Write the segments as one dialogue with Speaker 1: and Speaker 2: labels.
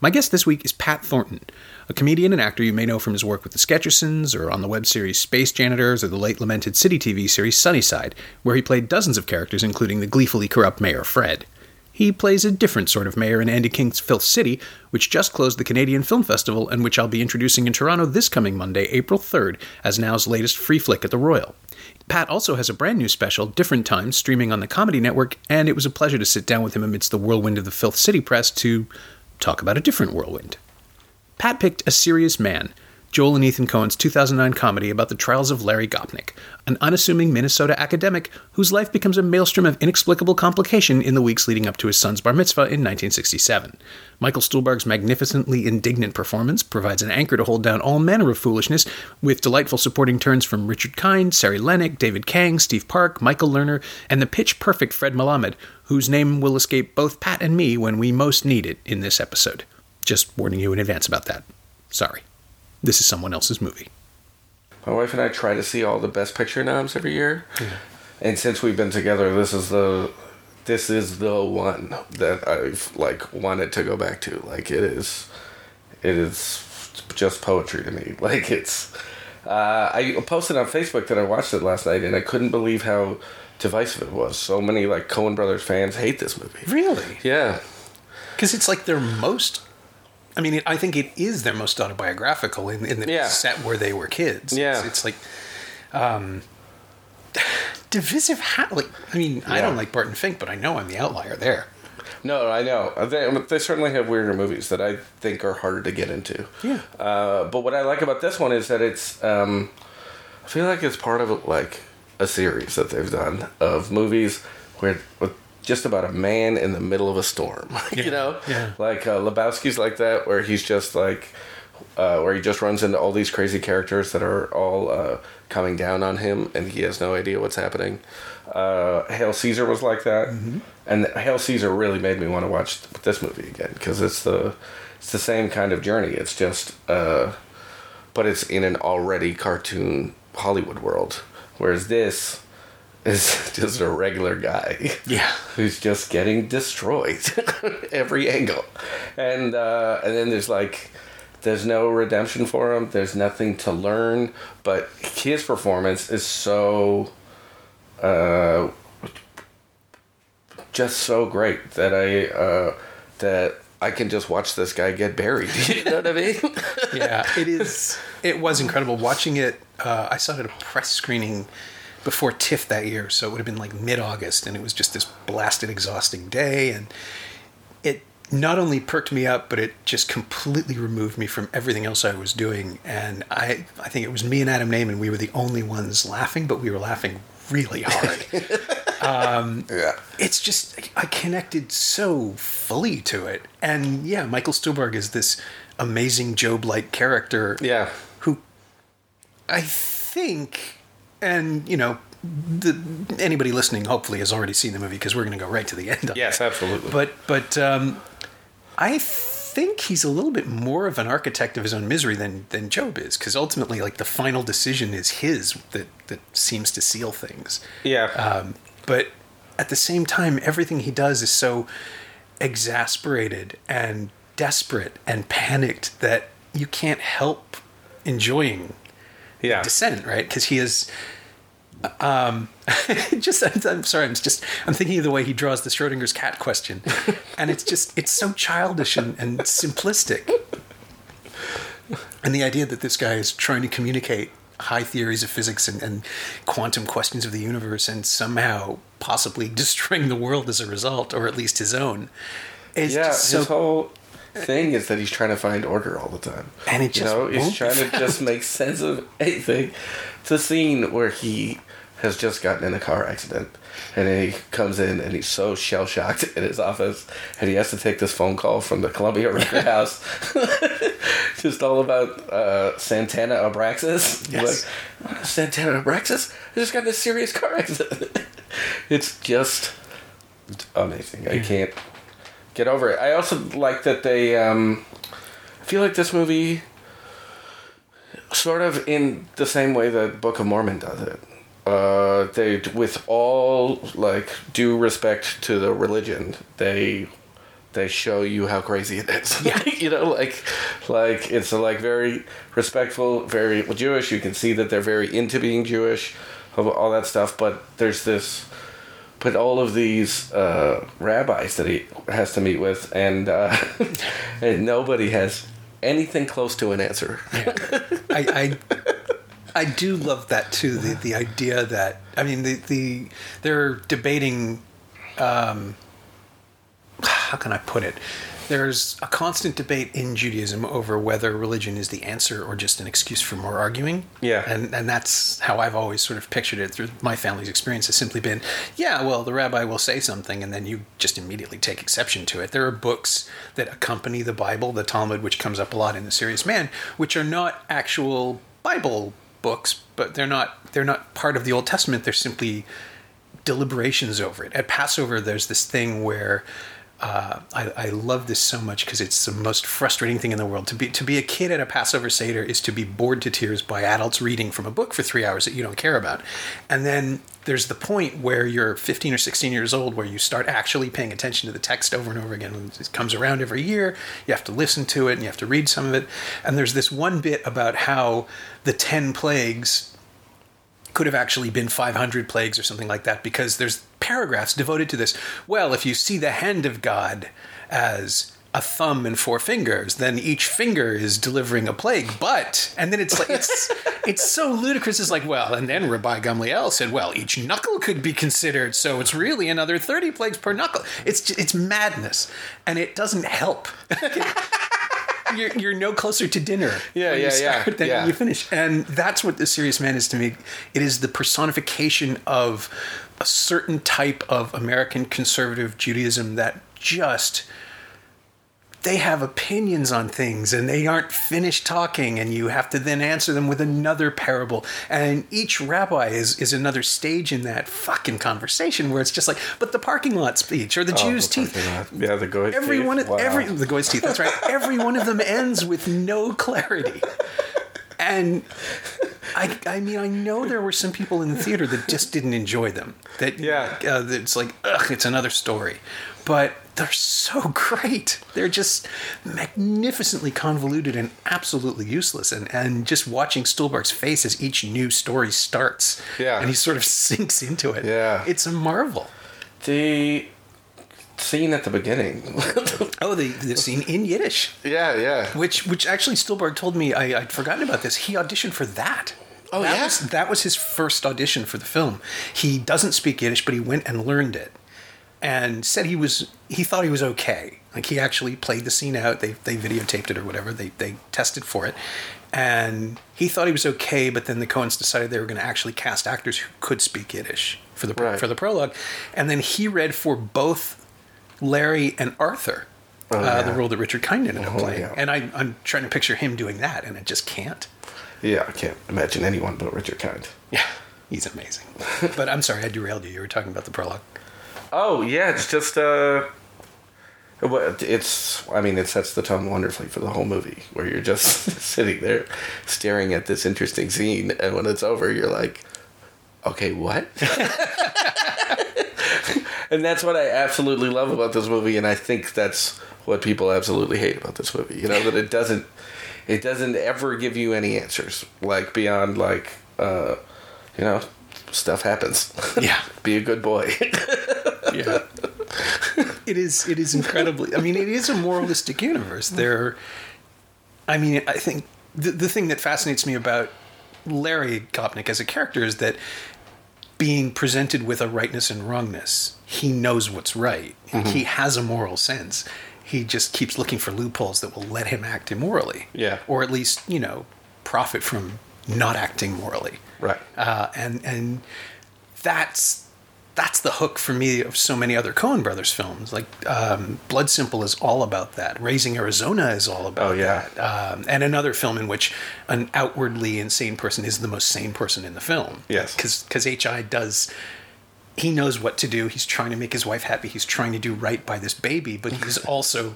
Speaker 1: My guest this week is Pat Thornton, a comedian and actor you may know from his work with the Sketchersons or on the web series Space Janitors or the late lamented City TV series Sunnyside, where he played dozens of characters, including the gleefully corrupt Mayor Fred. He plays a different sort of mayor in Andy King's Filth City, which just closed the Canadian Film Festival and which I'll be introducing in Toronto this coming Monday, April 3rd, as Now's latest free flick at the Royal. Pat also has a brand new special, Different Times, streaming on the Comedy Network, and it was a pleasure to sit down with him amidst the whirlwind of the Filth City press to talk about a different whirlwind. Pat picked A Serious Man, Joel and Ethan Coen's 2009 comedy about the trials of Larry Gopnik, an unassuming Minnesota academic whose life becomes a maelstrom of inexplicable complication in the weeks leading up to his son's bar mitzvah in 1967. Michael Stuhlbarg's magnificently indignant performance provides an anchor to hold down all manner of foolishness, with delightful supporting turns from Richard Kind, Sari Lennick, David Kang, Steve Park, Michael Lerner, and the pitch perfect Fred Melamed, whose name will escape both Pat and me when we most need it in this episode. Just warning you in advance about that. Sorry. This is someone else's movie.
Speaker 2: My wife and I try to see all the best picture noms every year, and since we've been together, this is the this is the one that I've like wanted to go back to. Like it is, it is just poetry to me. Like it's. Uh, I posted on Facebook that I watched it last night, and I couldn't believe how divisive it was. So many like Coen Brothers fans hate this movie.
Speaker 1: Really?
Speaker 2: Yeah,
Speaker 1: Because it's like their most. I mean, it, I think it is their most autobiographical in, in the
Speaker 2: Yeah.
Speaker 1: set where they were kids.
Speaker 2: Yeah.
Speaker 1: It's, it's like. Um, divisive. How, like, I mean, I don't like Barton Fink, but I know I'm the outlier there.
Speaker 2: No, I know. They, they certainly have weirder movies that I think are harder to get into.
Speaker 1: Yeah.
Speaker 2: Uh, but what I like about this one is that it's. Um, I feel like it's part of like a series that they've done of movies where with just about a man in the middle of a storm.
Speaker 1: Yeah,
Speaker 2: you know,
Speaker 1: yeah.
Speaker 2: like uh, Lebowski's like that, where he's just like. Uh, where he just runs into all these crazy characters that are all uh, coming down on him, and he has no idea what's happening. Uh, Hail Caesar was like that, and Hail Caesar really made me want to watch this movie again because it's the it's the same kind of journey. It's just, uh, but it's in an already cartoon Hollywood world, whereas this is just a regular guy
Speaker 1: Yeah.
Speaker 2: who's just getting destroyed every angle and uh, and then there's like there's no redemption for him there's nothing to learn but his performance is so uh, just so great that I uh, that I can just watch this guy get buried you know what I mean
Speaker 1: yeah, it is. It was incredible watching it. Uh, I saw it at a press screening before TIFF that year, so it would have been like mid-August, and it was just this blasted, exhausting day, and it not only perked me up, but it just completely removed me from everything else I was doing. And I, I think it was me and Adam Nayman. We were the only ones laughing, but we were laughing really hard.
Speaker 2: Um, yeah
Speaker 1: it's just I connected so fully to it, and yeah, Michael Stuhlbarg is this amazing Job-like character
Speaker 2: yeah
Speaker 1: who I think, and you know, the, anybody listening hopefully has already seen the movie because we're going to go right to the end. Of
Speaker 2: yes
Speaker 1: it.
Speaker 2: absolutely
Speaker 1: But but um, I think he's a little bit more of an architect of his own misery than than Job is because ultimately, like the final decision is his that that seems to seal things.
Speaker 2: yeah
Speaker 1: Um, but at the same time, everything he does is so exasperated and desperate and panicked that you can't help enjoying
Speaker 2: yeah
Speaker 1: descent, right? Because he is. Um, just I'm, sorry. I'm just I'm thinking of the way he draws the Schrodinger's cat question, and it's just it's so childish and, and simplistic. And the idea that this guy is trying to communicate high theories of physics and, and quantum questions of the universe and somehow possibly destroying the world as a result, or at least his own, is
Speaker 2: yeah,
Speaker 1: just
Speaker 2: his whole thing is that he's trying to find order all the time.
Speaker 1: And it
Speaker 2: you
Speaker 1: just
Speaker 2: know, he's trying to just make sense of anything. It's a scene where he has just gotten in a car accident, and he comes in and he's so shell shocked in his office, and he has to take this phone call from the Columbia Record House. just all about uh, Santana Abraxas.
Speaker 1: Yes.
Speaker 2: Like, Santana Abraxas? I just got in a serious car accident. it's just amazing. I can't get over it. I also like that they. Um, I feel like this movie, sort of in the same way that Book of Mormon does it. Uh, they, with all like due respect to the religion, they they show you how crazy it is. Yeah. you know, like like it's like very respectful, very Jewish. You can see that they're very into being Jewish, all that stuff. But there's this, but all of these uh, rabbis that he has to meet with, and uh, and nobody has anything close to an answer.
Speaker 1: Yeah. I, I I do love that too. The the idea that I mean the the they're debating. Um, how can I put it? There's a constant debate in Judaism over whether religion is the answer or just an excuse for more arguing.
Speaker 2: Yeah.
Speaker 1: And and that's how I've always sort of pictured it through my family's experience has simply been, yeah, well, the rabbi will say something and then you just immediately take exception to it. There are books that accompany the Bible, the Talmud, which comes up a lot in the Serious Man, which are not actual Bible books, but they're not they're not part of the Old Testament. They're simply deliberations over it. At Passover, there's this thing where uh, I, I, love this so much because it's the most frustrating thing in the world. To be to be a kid at a Passover Seder is to be bored to tears by adults reading from a book for three hours that you don't care about. And then there's the point where you're 15 or 16 years old where you start actually paying attention to the text over and over again. It comes around every year. You have to listen to it and you have to read some of it. And there's this one bit about how the 10 plagues could have actually been 500 plagues or something like that because there's paragraphs devoted to this. Well, if you see the hand of God as a thumb and four fingers, then each finger is delivering a plague. But and then it's like it's it's so ludicrous. It's like well, and then Rabbi Gamliel said, well, each knuckle could be considered, so it's really another thirty plagues per knuckle. It's it's madness, and it doesn't help. you're, you're no closer to dinner.
Speaker 2: Yeah, yeah, yeah.
Speaker 1: Than
Speaker 2: yeah.
Speaker 1: you finish, and that's what the serious man is to me. It is the personification of a certain type of American conservative Judaism that just they have opinions on things and they aren't finished talking and you have to then answer them with another parable and each rabbi is, is another stage in that fucking conversation where it's just like but the parking lot speech or the
Speaker 2: Oh,
Speaker 1: Jew's
Speaker 2: the
Speaker 1: teeth.
Speaker 2: Yeah, the goy's
Speaker 1: every
Speaker 2: teeth.
Speaker 1: one
Speaker 2: Wow.
Speaker 1: every the goy's teeth that's right every one of them ends with no clarity and I, I mean, I know there were some people in the theater that just didn't enjoy them. That
Speaker 2: Yeah.
Speaker 1: uh, it's like, ugh, it's another story. But they're so great. They're just magnificently convoluted and absolutely useless. And and just watching Stuhlbarg's face as each new story starts,
Speaker 2: Yeah.
Speaker 1: and he sort of sinks into it.
Speaker 2: Yeah.
Speaker 1: it's a marvel.
Speaker 2: The scene at the beginning.
Speaker 1: Oh, the the scene in Yiddish.
Speaker 2: yeah, yeah.
Speaker 1: Which, which actually, Stuhlbarg told me I, I'd forgotten about this. He auditioned for that.
Speaker 2: Oh,
Speaker 1: that
Speaker 2: yeah?
Speaker 1: Was, that was his first audition for the film. He doesn't speak Yiddish, but he went and learned it, and said he was. He thought he was okay. Like he actually played the scene out. They they videotaped it or whatever. They they tested for it, and he thought he was okay. But then the Coens decided they were going to actually cast actors who could speak Yiddish for the
Speaker 2: Right.
Speaker 1: for the prologue, and then he read for both Larry and Arthur. uh,
Speaker 2: yeah.
Speaker 1: The role that Richard Kind ended up
Speaker 2: Oh,
Speaker 1: playing,
Speaker 2: yeah.
Speaker 1: and I, I'm trying to picture him doing that, and I just can't.
Speaker 2: Yeah, I can't imagine anyone but Richard Kind.
Speaker 1: Yeah, he's amazing. but I'm sorry, I derailed you. You were talking about the prologue.
Speaker 2: Oh yeah, it's just uh, it's. I mean, it sets the tone wonderfully for the whole movie, where you're just sitting there staring at this interesting scene, and when it's over, you're like, okay, what? and that's what I absolutely love about this movie, and I think that's what people absolutely hate about this movie. You know that it doesn't, it doesn't ever give you any answers, like beyond like, uh, you know, stuff happens.
Speaker 1: Yeah.
Speaker 2: Be a good boy.
Speaker 1: Yeah, it is. It is incredibly. I mean, it is a moralistic universe. There, I mean, I think the the thing that fascinates me about Larry Gopnik as a character is that being presented with a rightness and wrongness, he knows what's right. He has a moral sense. He just keeps looking for loopholes that will let him act immorally.
Speaker 2: Yeah.
Speaker 1: Or at least, you know, profit from not acting morally.
Speaker 2: Right.
Speaker 1: Uh, and and that's that's the hook for me of so many other Coen Brothers films. Like um, Blood Simple is all about that. Raising Arizona is all about
Speaker 2: Oh, yeah.
Speaker 1: that. Um, and another film in which an outwardly insane person is the most sane person in the film.
Speaker 2: Yes.
Speaker 1: because Hi does. He knows what to do. He's trying to make his wife happy. He's trying to do right by this baby, but he's also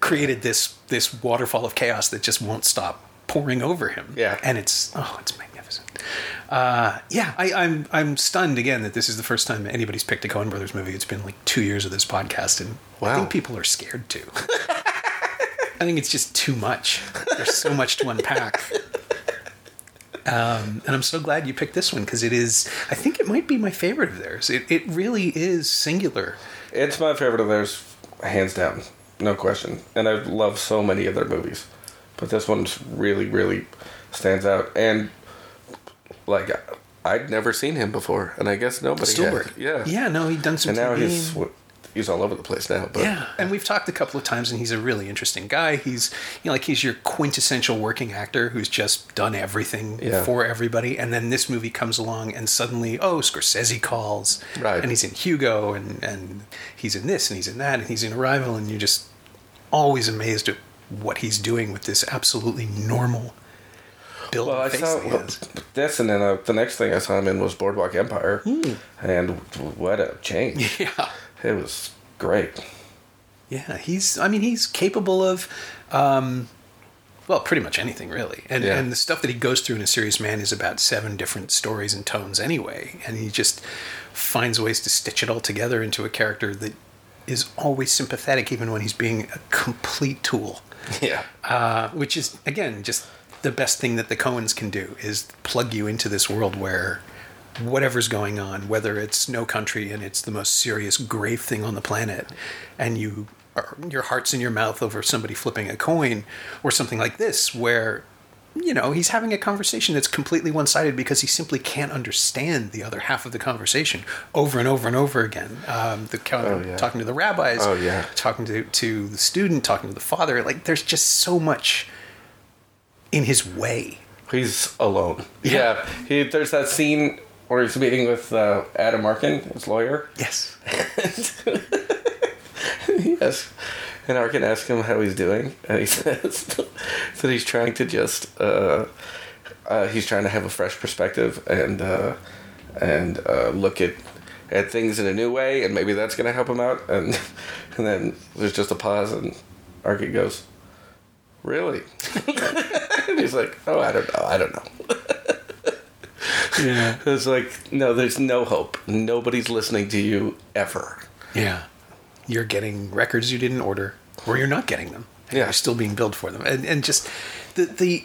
Speaker 1: created this this waterfall of chaos that just won't stop pouring over him.
Speaker 2: Yeah.
Speaker 1: and it's oh, it's magnificent. Uh, yeah, I, I'm I'm stunned again that this is the first time anybody's picked a Coen Brothers movie. It's been like two years of this podcast, and I think people are scared too. I think it's just too much. There's so much to unpack. Um, and I'm so glad you picked this one because it is. I think it might be my favorite of theirs. It it really is singular.
Speaker 2: It's my favorite of theirs, hands down, no question. And I love so many of their movies, but this one's really, really stands out. And like, I'd never seen him before, and I guess nobody had. Yeah,
Speaker 1: Yeah. No, he'd done some.
Speaker 2: And now he's he's all over the place now. But
Speaker 1: Yeah, and we've talked a couple of times, and he's a really interesting guy. He's you know like he's your quintessential working actor who's just done everything
Speaker 2: Yeah.
Speaker 1: for everybody, and then this movie comes along, and suddenly oh Scorsese calls,
Speaker 2: Right.
Speaker 1: And he's in Hugo, and and he's in this, and he's in that, and he's in Arrival, and you're just always amazed at what he's doing with this absolutely normal build
Speaker 2: Well, I saw
Speaker 1: has.
Speaker 2: this, and then uh, the next thing I saw him in was Boardwalk Empire, and what a change!
Speaker 1: Yeah.
Speaker 2: It was great.
Speaker 1: Yeah, he's. I mean, he's capable of, um, well, pretty much anything really. And
Speaker 2: Yeah.
Speaker 1: and the stuff that he goes through in a Serious Man is about seven different stories and tones anyway, and he just finds ways to stitch it all together into a character that is always sympathetic, even when he's being a complete tool.
Speaker 2: Yeah,
Speaker 1: Uh, which is again just the best thing that the Coens can do is plug you into this world where whatever's going on, whether it's no country and it's the most serious, grave thing on the planet, and you are, your heart's in your mouth over somebody flipping a coin, or something like this, where you know he's having a conversation that's completely one-sided because he simply can't understand the other half of the conversation over and over and over again. Um, the
Speaker 2: Oh, yeah.
Speaker 1: talking to the rabbis,
Speaker 2: Oh, yeah.
Speaker 1: talking to to the student, talking to the father. Like there's just so much in his way.
Speaker 2: he's alone.
Speaker 1: Yeah.
Speaker 2: Yeah, he, there's that scene where he's meeting with uh, Adam Arkin, his lawyer.
Speaker 1: Yes.
Speaker 2: yes. And Arkin asks him how he's doing, and he says that he's trying to just uh, uh, he's trying to have a fresh perspective and uh, and uh, look at at things in a new way, and maybe that's gonna help him out. And and then there's just a pause, and Arkin goes, "Really?" and he's like, "Oh, I don't know. I don't know."
Speaker 1: Yeah.
Speaker 2: It's like, no, there's no hope. Nobody's listening to you ever.
Speaker 1: Yeah. You're getting records you didn't order, or you're not getting them. and
Speaker 2: Yeah.
Speaker 1: You're still being billed for them, and and just the the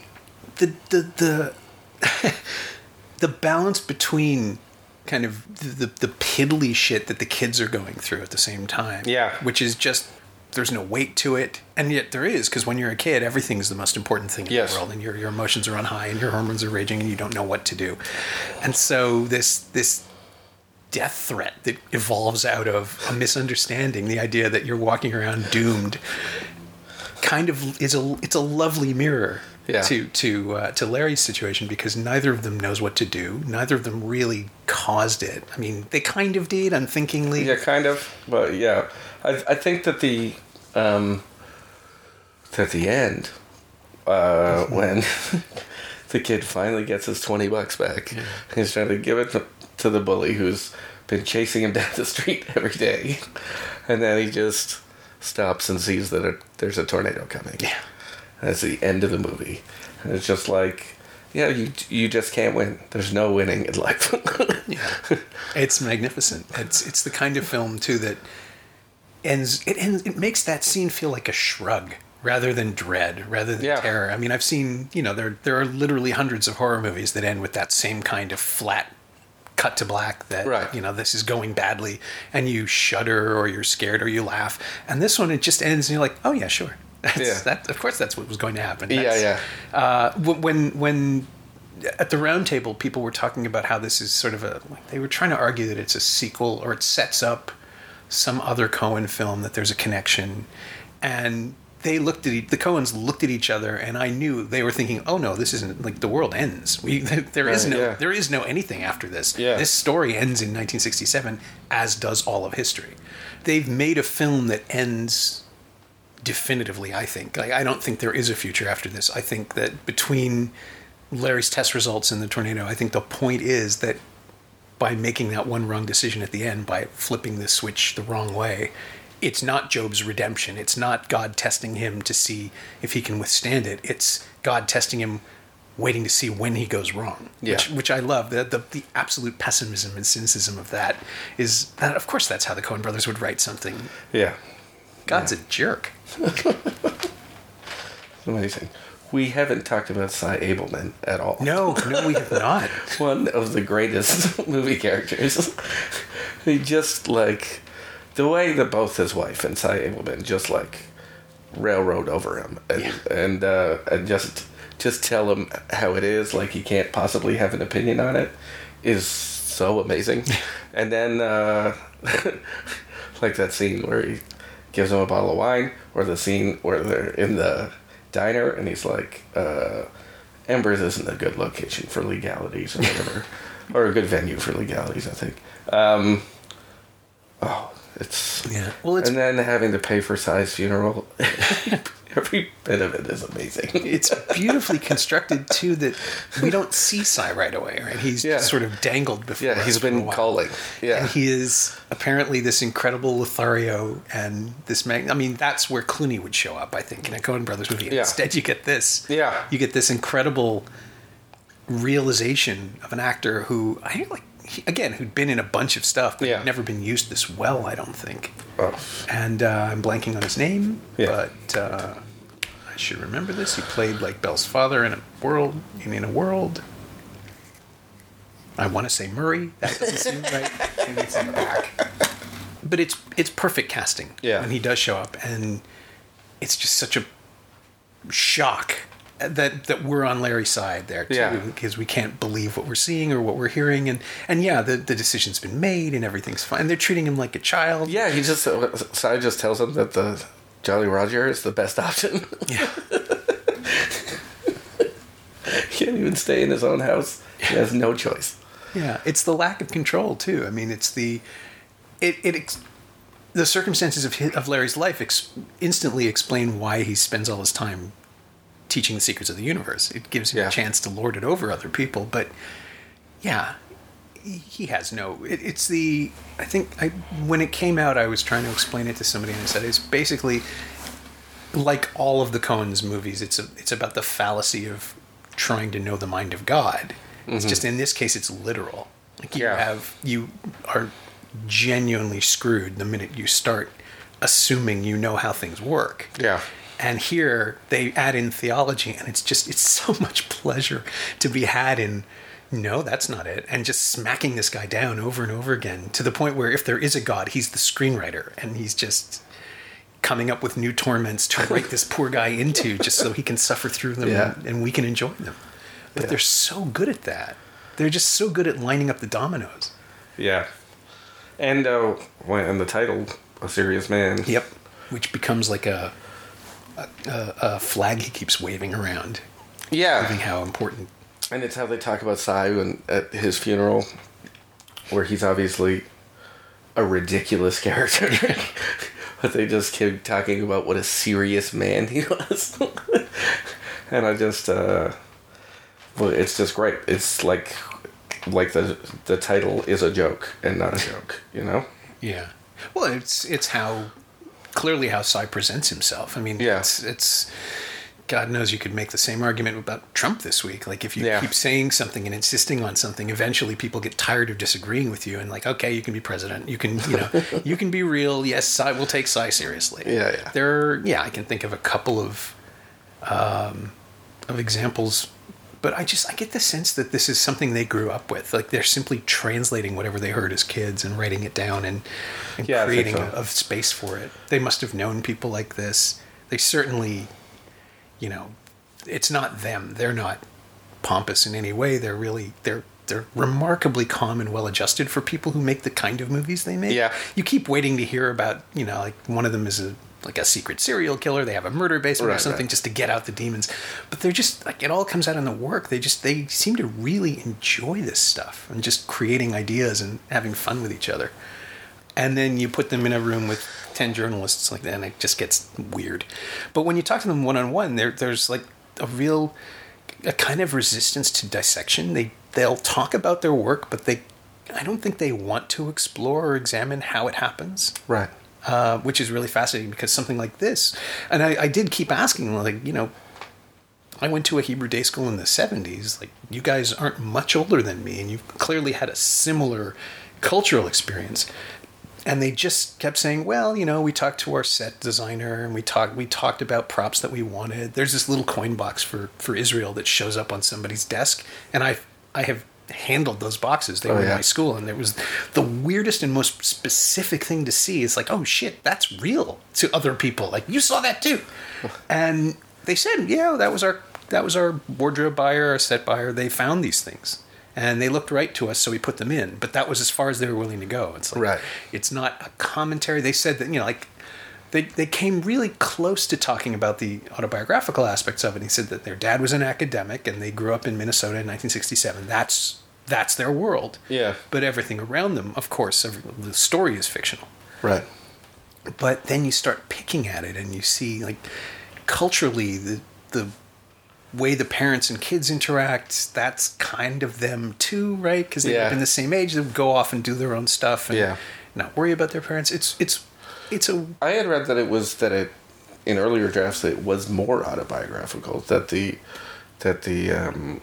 Speaker 1: the the the, the balance between kind of the the piddly shit that the kids are going through at the same time.
Speaker 2: Yeah.
Speaker 1: Which is just there's no weight to it, and yet there is because when you're a kid, everything's the most important thing in
Speaker 2: Yes.
Speaker 1: the world, and your your emotions are on high, and your hormones are raging, and you don't know what to do, and so this this death threat that evolves out of a misunderstanding, the idea that you're walking around doomed, kind of is a it's a lovely mirror
Speaker 2: Yeah.
Speaker 1: to to uh, to Larry's situation because neither of them knows what to do. Neither of them really caused it. I mean, they kind of did unthinkingly.
Speaker 2: Yeah, kind of, but yeah, I I think that the um at the end uh when the kid finally gets his twenty bucks back, he's trying to give it to, to the bully who's been chasing him down the street every day, and then he just stops and sees that a, there's a tornado coming.
Speaker 1: Yeah.
Speaker 2: That's the end of the movie. And it's just like, yeah, you you just can't win. There's no winning in life.
Speaker 1: Yeah. it's magnificent. It's it's the kind of film too that ends it ends it makes that scene feel like a shrug rather than dread, rather than
Speaker 2: Yeah.
Speaker 1: terror. I mean, I've seen, you know, there there are literally hundreds of horror movies that end with that same kind of flat cut to black that
Speaker 2: Right.
Speaker 1: you know this is going badly and you shudder or you're scared or you laugh and this one it just ends and you're like oh yeah sure that's,
Speaker 2: Yeah.
Speaker 1: that of course that's what was going to happen
Speaker 2: Yeah,
Speaker 1: That's-
Speaker 2: yeah.
Speaker 1: uh, when when at the round table people were talking about how this is sort of a like they were trying to argue that it's a sequel or it sets up some other Coen film that there's a connection and they looked at e- the Coens looked at each other, and I knew they were thinking, "Oh no, this isn't like the world ends. We there is
Speaker 2: Right,
Speaker 1: no
Speaker 2: yeah.
Speaker 1: there is no anything after this.
Speaker 2: Yeah.
Speaker 1: This story ends in 1967, as does all of history. They've made a film that ends definitively. I think. Like, I don't think there is a future after this. I think that between Larry's test results and the tornado, I think the point is that by making that one wrong decision at the end, by flipping the switch the wrong way, it's not Job's redemption. It's not God testing him to see if he can withstand it. It's God testing him, waiting to see when he goes wrong.
Speaker 2: Yeah.
Speaker 1: Which, which I love. The, the the absolute pessimism and cynicism of that is that. Of course, that's how the Coen Brothers would write something.
Speaker 2: Yeah.
Speaker 1: God's a jerk.
Speaker 2: Amazing. We haven't talked about Sy Ableman at all.
Speaker 1: No, no, we have not.
Speaker 2: One of the greatest movie characters. he just like the way that both his wife and Sy Ableman just like railroad over him and
Speaker 1: Yeah.
Speaker 2: and uh, and just just tell him how it is, like he can't possibly have an opinion on it, is so amazing. and then uh, like that scene where he gives him a bottle of wine, or the scene where they're in the diner and he's like, uh, Embers isn't a good location for legalities or whatever, or a good venue for legalities, I think. Um, oh, it's
Speaker 1: Yeah. Well, it's
Speaker 2: and then having to pay for Sy's funeral. Every bit of it is amazing.
Speaker 1: it's beautifully constructed too that we don't see Sy right away, right? He's
Speaker 2: Yeah.
Speaker 1: sort of dangled before.
Speaker 2: Yeah,
Speaker 1: us
Speaker 2: he's been calling. Yeah.
Speaker 1: and he is apparently this incredible Lothario and this mag. I mean, that's where Clooney would show up, I think, in a Coen Brothers movie.
Speaker 2: Yeah.
Speaker 1: Instead, you get this.
Speaker 2: Yeah.
Speaker 1: you get this incredible realization of an actor who I think, like he, again who'd been in a bunch of stuff, but
Speaker 2: Yeah.
Speaker 1: never been used this well. I don't think.
Speaker 2: Oh,
Speaker 1: And uh, I'm blanking on his name,
Speaker 2: Yeah.
Speaker 1: but uh, I should remember this. He played like Bell's father in a world in, in a world. I want to say Murray. That doesn't seem right. Maybe it's in the back. But it's it's perfect casting.
Speaker 2: Yeah.
Speaker 1: When he does show up, and it's just such a shock that that we're on Larry's side there too,
Speaker 2: Yeah.
Speaker 1: because we can't believe what we're seeing or what we're hearing, and and yeah, the the decision's been made and everything's fine. And they're treating him like a child.
Speaker 2: yeah, he just uh, Sy just tells him that the Jolly Roger is the best option.
Speaker 1: Yeah.
Speaker 2: he can't even stay in his own house. He has no choice.
Speaker 1: Yeah, it's the lack of control too. I mean, it's the it it ex, the circumstances of his, of Larry's life ex, instantly explain why he spends all his time teaching the secrets of the universe. It gives him
Speaker 2: Yeah.
Speaker 1: a chance to lord it over other people, but yeah, he, has no. It, it's the I think I when it came out, I was trying to explain it to somebody, and I said it's basically like all of the Coen's movies. It's a, it's about the fallacy of trying to know the mind of God. It's mm-hmm. just in this case, it's literal. Like you
Speaker 2: Yeah.
Speaker 1: have you are genuinely screwed the minute you start assuming you know how things work.
Speaker 2: Yeah.
Speaker 1: And here they add in theology, and it's just it's so much pleasure to be had in. No, that's not it. And just smacking this guy down over and over again to the point where if there is a God, he's the screenwriter, and he's just coming up with new torments to write this poor guy into just so he can suffer through them
Speaker 2: Yeah.
Speaker 1: and, and we can enjoy them. But
Speaker 2: Yeah.
Speaker 1: they're so good at that. They're just so good at lining up the dominoes.
Speaker 2: Yeah. And uh, when and the title, A Serious Man.
Speaker 1: Yep. Which becomes like a a, a, flag he keeps waving around,
Speaker 2: Yeah.
Speaker 1: proving how important.
Speaker 2: And it's how they talk about Sy when, at his funeral, where he's obviously a ridiculous character. but they just keep talking about what a serious man he was. and I just, uh, well, it's just great. It's like, like the the title is a joke and not a joke, you know?
Speaker 1: Yeah. Well, it's it's how clearly how Sy presents himself. I mean,
Speaker 2: Yeah.
Speaker 1: it's it's God knows you could make the same argument about Trump this week. Like if you
Speaker 2: Yeah.
Speaker 1: keep saying something and insisting on something, eventually people get tired of disagreeing with you and like, okay, you can be president. You can, you know, you can be real. Yes, Sy will take Sy seriously.
Speaker 2: Yeah, yeah.
Speaker 1: There are, yeah, I can think of a couple of um, of examples but I just I get the sense that this is something they grew up with. Like they're simply translating whatever they heard as kids and writing it down and, and
Speaker 2: Yeah,
Speaker 1: creating
Speaker 2: so.
Speaker 1: a, a space for it. They must have known people like this. They certainly, you know, it's not them. They're not pompous in any way. They're really they're they're remarkably calm and well adjusted for people who make the kind of movies they make.
Speaker 2: Yeah.
Speaker 1: You keep waiting to hear about, you know, like one of them is a like a secret serial killer. They have a murder basement or something
Speaker 2: right.
Speaker 1: just to get out the demons. But they're just like it all comes out in the work. They just they seem to really enjoy this stuff and just creating ideas and having fun with each other. And then you put them in a room with ten journalists like that, and it just gets weird. But when you talk to them one on one, there there's like a real a kind of resistance to dissection. They they'll talk about their work, but they I don't think they want to explore or examine how it happens
Speaker 2: Right.
Speaker 1: Uh, which is really fascinating because something like this, and I, I did keep asking, like, you know, I went to a Hebrew day school in the 70s. Like, you guys aren't much older than me, and you've clearly had a similar cultural experience. And they just kept saying, well, you know, we talked to our set designer and we talked we talked about props that we wanted. There's this little coin box for, for Israel that shows up on somebody's desk, and I I have handled those boxes. They
Speaker 2: Oh,
Speaker 1: were in my school, and it was the weirdest and most specific thing to see. It's like, oh shit, that's real to other people. Like you saw that too, and they said, yeah, that was our that was our wardrobe buyer, our set buyer. They found these things, and they looked right to us, so we put them in. But that was as far as they were willing to go. It's like,
Speaker 2: Right.
Speaker 1: It's not a commentary. They said that you know, like they they came really close to talking about the autobiographical aspects of it. He said that their dad was an academic and they grew up in Minnesota in 1967. That's that's their world.
Speaker 2: Yeah.
Speaker 1: But everything around them, of course, every, the story is fictional.
Speaker 2: Right.
Speaker 1: But then you start picking at it and you see like culturally the the way the parents and kids interact that's kind of them too right because they've
Speaker 2: Yeah.
Speaker 1: in the same age they go off and do their own stuff and
Speaker 2: Yeah.
Speaker 1: not worry about their parents it's it's it's a
Speaker 2: I had read that it was that it in earlier drafts it was more autobiographical that the that the um,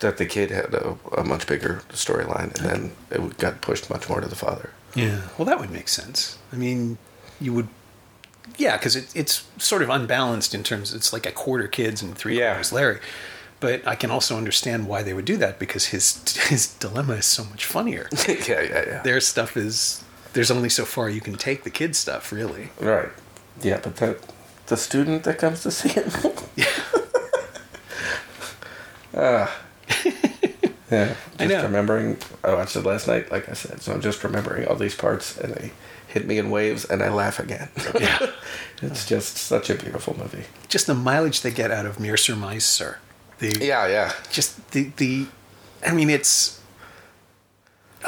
Speaker 2: that the kid had a, a much bigger storyline and then it got pushed much more to the father.
Speaker 1: Yeah. Well, that would make sense. I mean, you would. Yeah, because it, it's sort of unbalanced in terms. It's like a quarter kids and three
Speaker 2: Yeah.
Speaker 1: quarters Larry. But I can also understand why they would do that because his his dilemma is so much funnier.
Speaker 2: yeah, yeah, yeah.
Speaker 1: Their stuff is there's only so far you can take the kid stuff, really.
Speaker 2: Right. Yeah, but that the student that comes to see it. Yeah. Ah. yeah. Just
Speaker 1: I know.
Speaker 2: remembering I watched it last night, like I said, so I'm just remembering all these parts and they hit me in waves and I laugh again.
Speaker 1: Yeah.
Speaker 2: it's just such a beautiful movie.
Speaker 1: Just the mileage they get out of Mere Surmise, sir. The
Speaker 2: Yeah, yeah.
Speaker 1: just the the I mean it's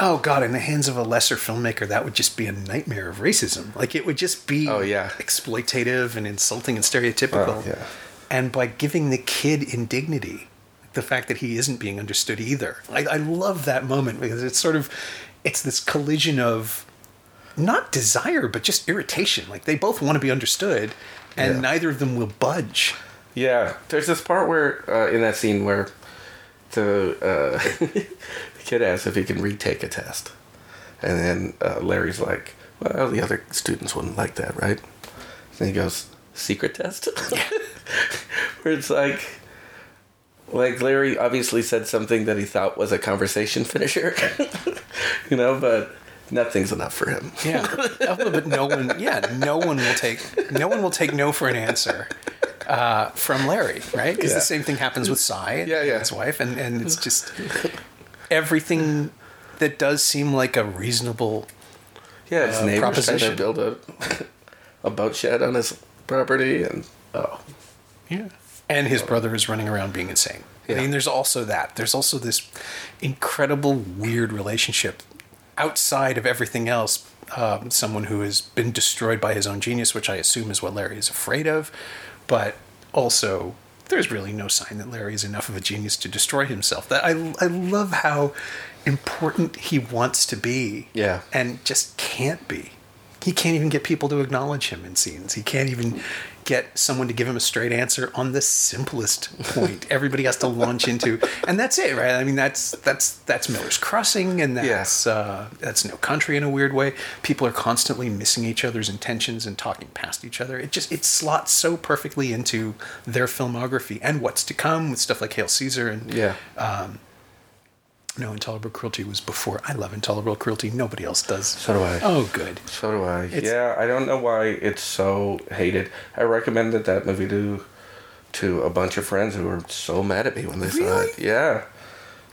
Speaker 1: oh god in the hands of a lesser filmmaker that would just be a nightmare of racism like it would just be
Speaker 2: Oh, yeah.
Speaker 1: exploitative and insulting and stereotypical
Speaker 2: Oh, yeah.
Speaker 1: and by giving the kid indignity the fact that he isn't being understood either I, I love that moment because it's sort of it's this collision of not desire but just irritation like they both want to be understood and
Speaker 2: Yeah.
Speaker 1: neither of them will budge
Speaker 2: Yeah, there's this part where uh, in that scene where the uh, kid asks if he can retake a test, and then uh, Larry's like, "Well, the other students wouldn't like that, right?" And he goes, "Secret test," where it's like, like Larry obviously said something that he thought was a conversation finisher, you know, but nothing's enough for him.
Speaker 1: Yeah, Oh, but no one. Yeah, no one will take. No one will take no for an answer uh, from Larry, right? Because
Speaker 2: Yeah.
Speaker 1: the same thing happens with Sy, and
Speaker 2: Yeah, yeah.
Speaker 1: his wife, and and it's just everything that does seem like a reasonable.
Speaker 2: Yeah, his
Speaker 1: Uh,
Speaker 2: neighbor's trying to
Speaker 1: proposition.
Speaker 2: build a a boat shed on his property, and oh,
Speaker 1: Yeah. And his brother is running around being insane. I mean, there's also that. There's also this incredible, weird relationship outside of everything else. Um, someone who has been destroyed by his own genius, which I assume is what Larry is afraid of. But also, there's really no sign that Larry is enough of a genius to destroy himself. That I, I love how important he wants to be.
Speaker 2: Yeah.
Speaker 1: And just can't be. He can't even get people to acknowledge him in scenes. He can't even get someone to give him a straight answer on the simplest point. Everybody has to launch into, and that's it, right? I mean, that's that's that's Miller's Crossing, and that's uh, that's No Country in a weird way. People are constantly missing each other's intentions and talking past each other. It just it slots so perfectly into their filmography and what's to come with stuff like Hail Caesar and
Speaker 2: yeah,
Speaker 1: no Intolerable Cruelty was before. I love Intolerable Cruelty. Nobody else does.
Speaker 2: so do I.
Speaker 1: Oh, good.
Speaker 2: So do I.
Speaker 1: It's-
Speaker 2: yeah, I don't know why it's so hated. I recommended that movie to to a bunch of friends who were so mad at me when they saw it. Yeah,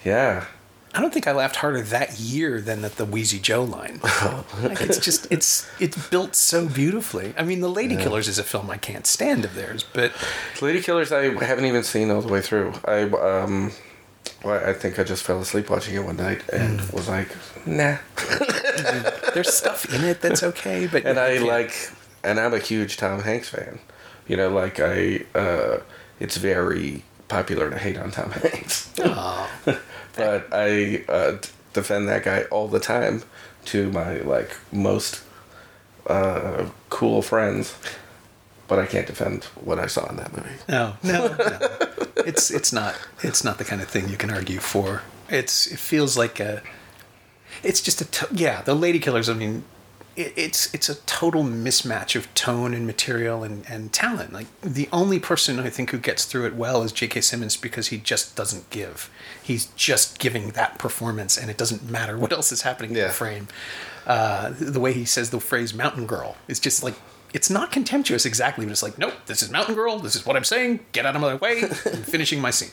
Speaker 2: yeah.
Speaker 1: I don't think I laughed harder that year than at the Wheezy Joe line. like it's just it's it's built so beautifully. I mean, The Ladykillers is a film I can't stand of theirs, but
Speaker 2: Ladykillers, I haven't even seen all the way through. I um, well, I think I just fell asleep watching it one night and
Speaker 1: Mm.
Speaker 2: was like, nah.
Speaker 1: there's stuff in it that's okay. But
Speaker 2: and I
Speaker 1: yeah.
Speaker 2: like, and I'm a huge Tom Hanks fan. You know, like I, uh, it's very popular to hate on Tom Hanks,
Speaker 1: Aw.
Speaker 2: but I uh, d- defend that guy all the time to my like most uh, cool friends. But I can't defend what I saw in that movie.
Speaker 1: No, no, no. it's it's not it's not the kind of thing you can argue for. It's it feels like a. It's just a to- yeah. The Ladykillers. I mean, it, it's it's a total mismatch of tone and material and and talent. Like the only person I think who gets through it well is J.K. Simmons because he just doesn't give. He's just giving that performance, and it doesn't matter what else is happening in the frame. Uh, the way he says the phrase "mountain girl" is just like. It's not contemptuous exactly, but it's like, nope, this is Mountain Girl. This is what I'm saying. Get out of my way. I'm finishing my scene.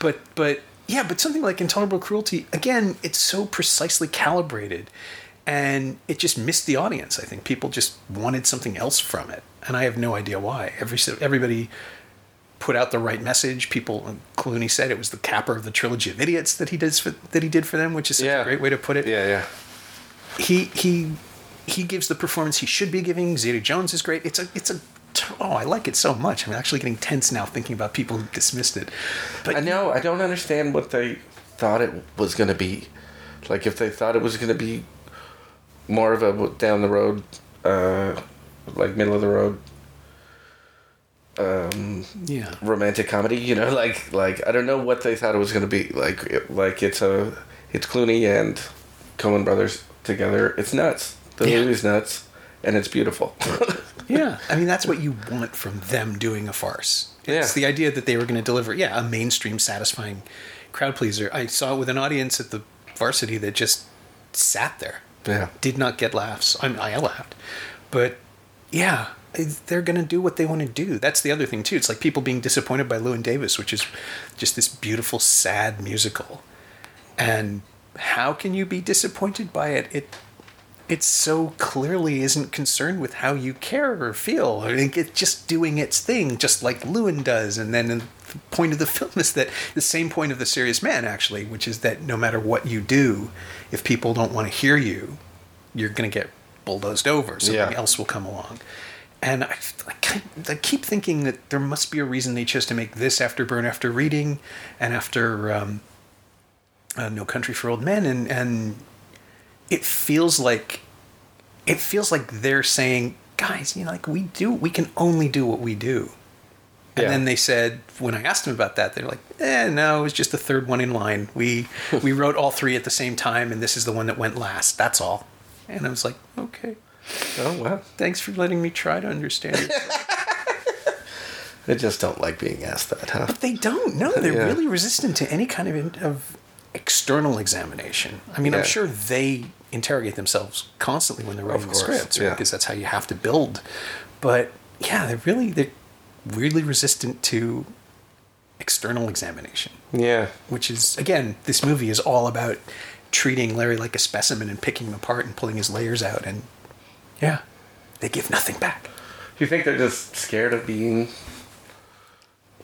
Speaker 1: But, but yeah, but something like Intolerable Cruelty, again, it's so precisely calibrated, and it just missed the audience. I think people just wanted something else from it, and I have no idea why. Every everybody put out the right message. People, uh, Clooney said it was the capper of the trilogy of idiots that he did for, that he did for them, which is such
Speaker 2: Yeah.
Speaker 1: a great way to put it
Speaker 2: Yeah, yeah.
Speaker 1: he he he gives the performance he should be giving. Zeta Jones is great. It's a it's a oh I like it so much. I'm actually getting tense now thinking about people who dismissed it. But
Speaker 2: I know. I don't understand what they thought it was going to be. Like, if they thought it was going to be more of a down the road, uh, like middle of the road, um,
Speaker 1: yeah,
Speaker 2: romantic comedy. You know, like like I don't know what they thought it was going to be. Like it, like it's a it's Clooney and Coen Brothers together. It's nuts. The
Speaker 1: Yeah.
Speaker 2: movie's nuts, and it's beautiful.
Speaker 1: yeah. I mean that's what you want from them doing a farce. It's
Speaker 2: Yeah.
Speaker 1: the idea that they were going to deliver yeah a mainstream satisfying crowd pleaser. I saw it with an audience at the Varsity that just sat there.
Speaker 2: yeah.
Speaker 1: did not get laughs. I, mean, I laughed, but yeah, they're going to do what they want to do. That's the other thing too. It's like people being disappointed by Llewyn Davis, which is just this beautiful, sad musical. And how can you be disappointed by it? It it so clearly isn't concerned with how you care or feel. I think it's just doing its thing, just like Llewyn does. And then the point of the film is that the same point of the serious man, actually, which is that no matter what you do, if people don't want to hear you, you're going to get bulldozed over. Something
Speaker 2: Yeah.
Speaker 1: else will come along. And I, I, I keep thinking that there must be a reason they chose to make this after Burn After Reading and after um, uh, No Country for Old Men, and and it feels like it feels like they're saying, guys, you know, like we do, we can only do what we do. And
Speaker 2: Yeah.
Speaker 1: then they said, when I asked them about that, they're like, eh, no, it was just the third one in line. We we wrote all three at the same time, and this is the one that went last. That's all. And I was like, okay,
Speaker 2: Oh wow.
Speaker 1: thanks for letting me try to understand it.
Speaker 2: I just don't like being asked that, huh?
Speaker 1: They don't. No, they're
Speaker 2: Yeah.
Speaker 1: really resistant to any kind of in, of external examination. I mean, I'm sure they interrogate themselves constantly when they're writing the scripts, right?
Speaker 2: yeah.
Speaker 1: Because that's how you have to build. But yeah, they're really they're weirdly resistant to external examination,
Speaker 2: Yeah.
Speaker 1: which is again, this movie is all about treating Larry like a specimen and picking him apart and pulling his layers out, and yeah, they give nothing back.
Speaker 2: Do you think they're just scared of being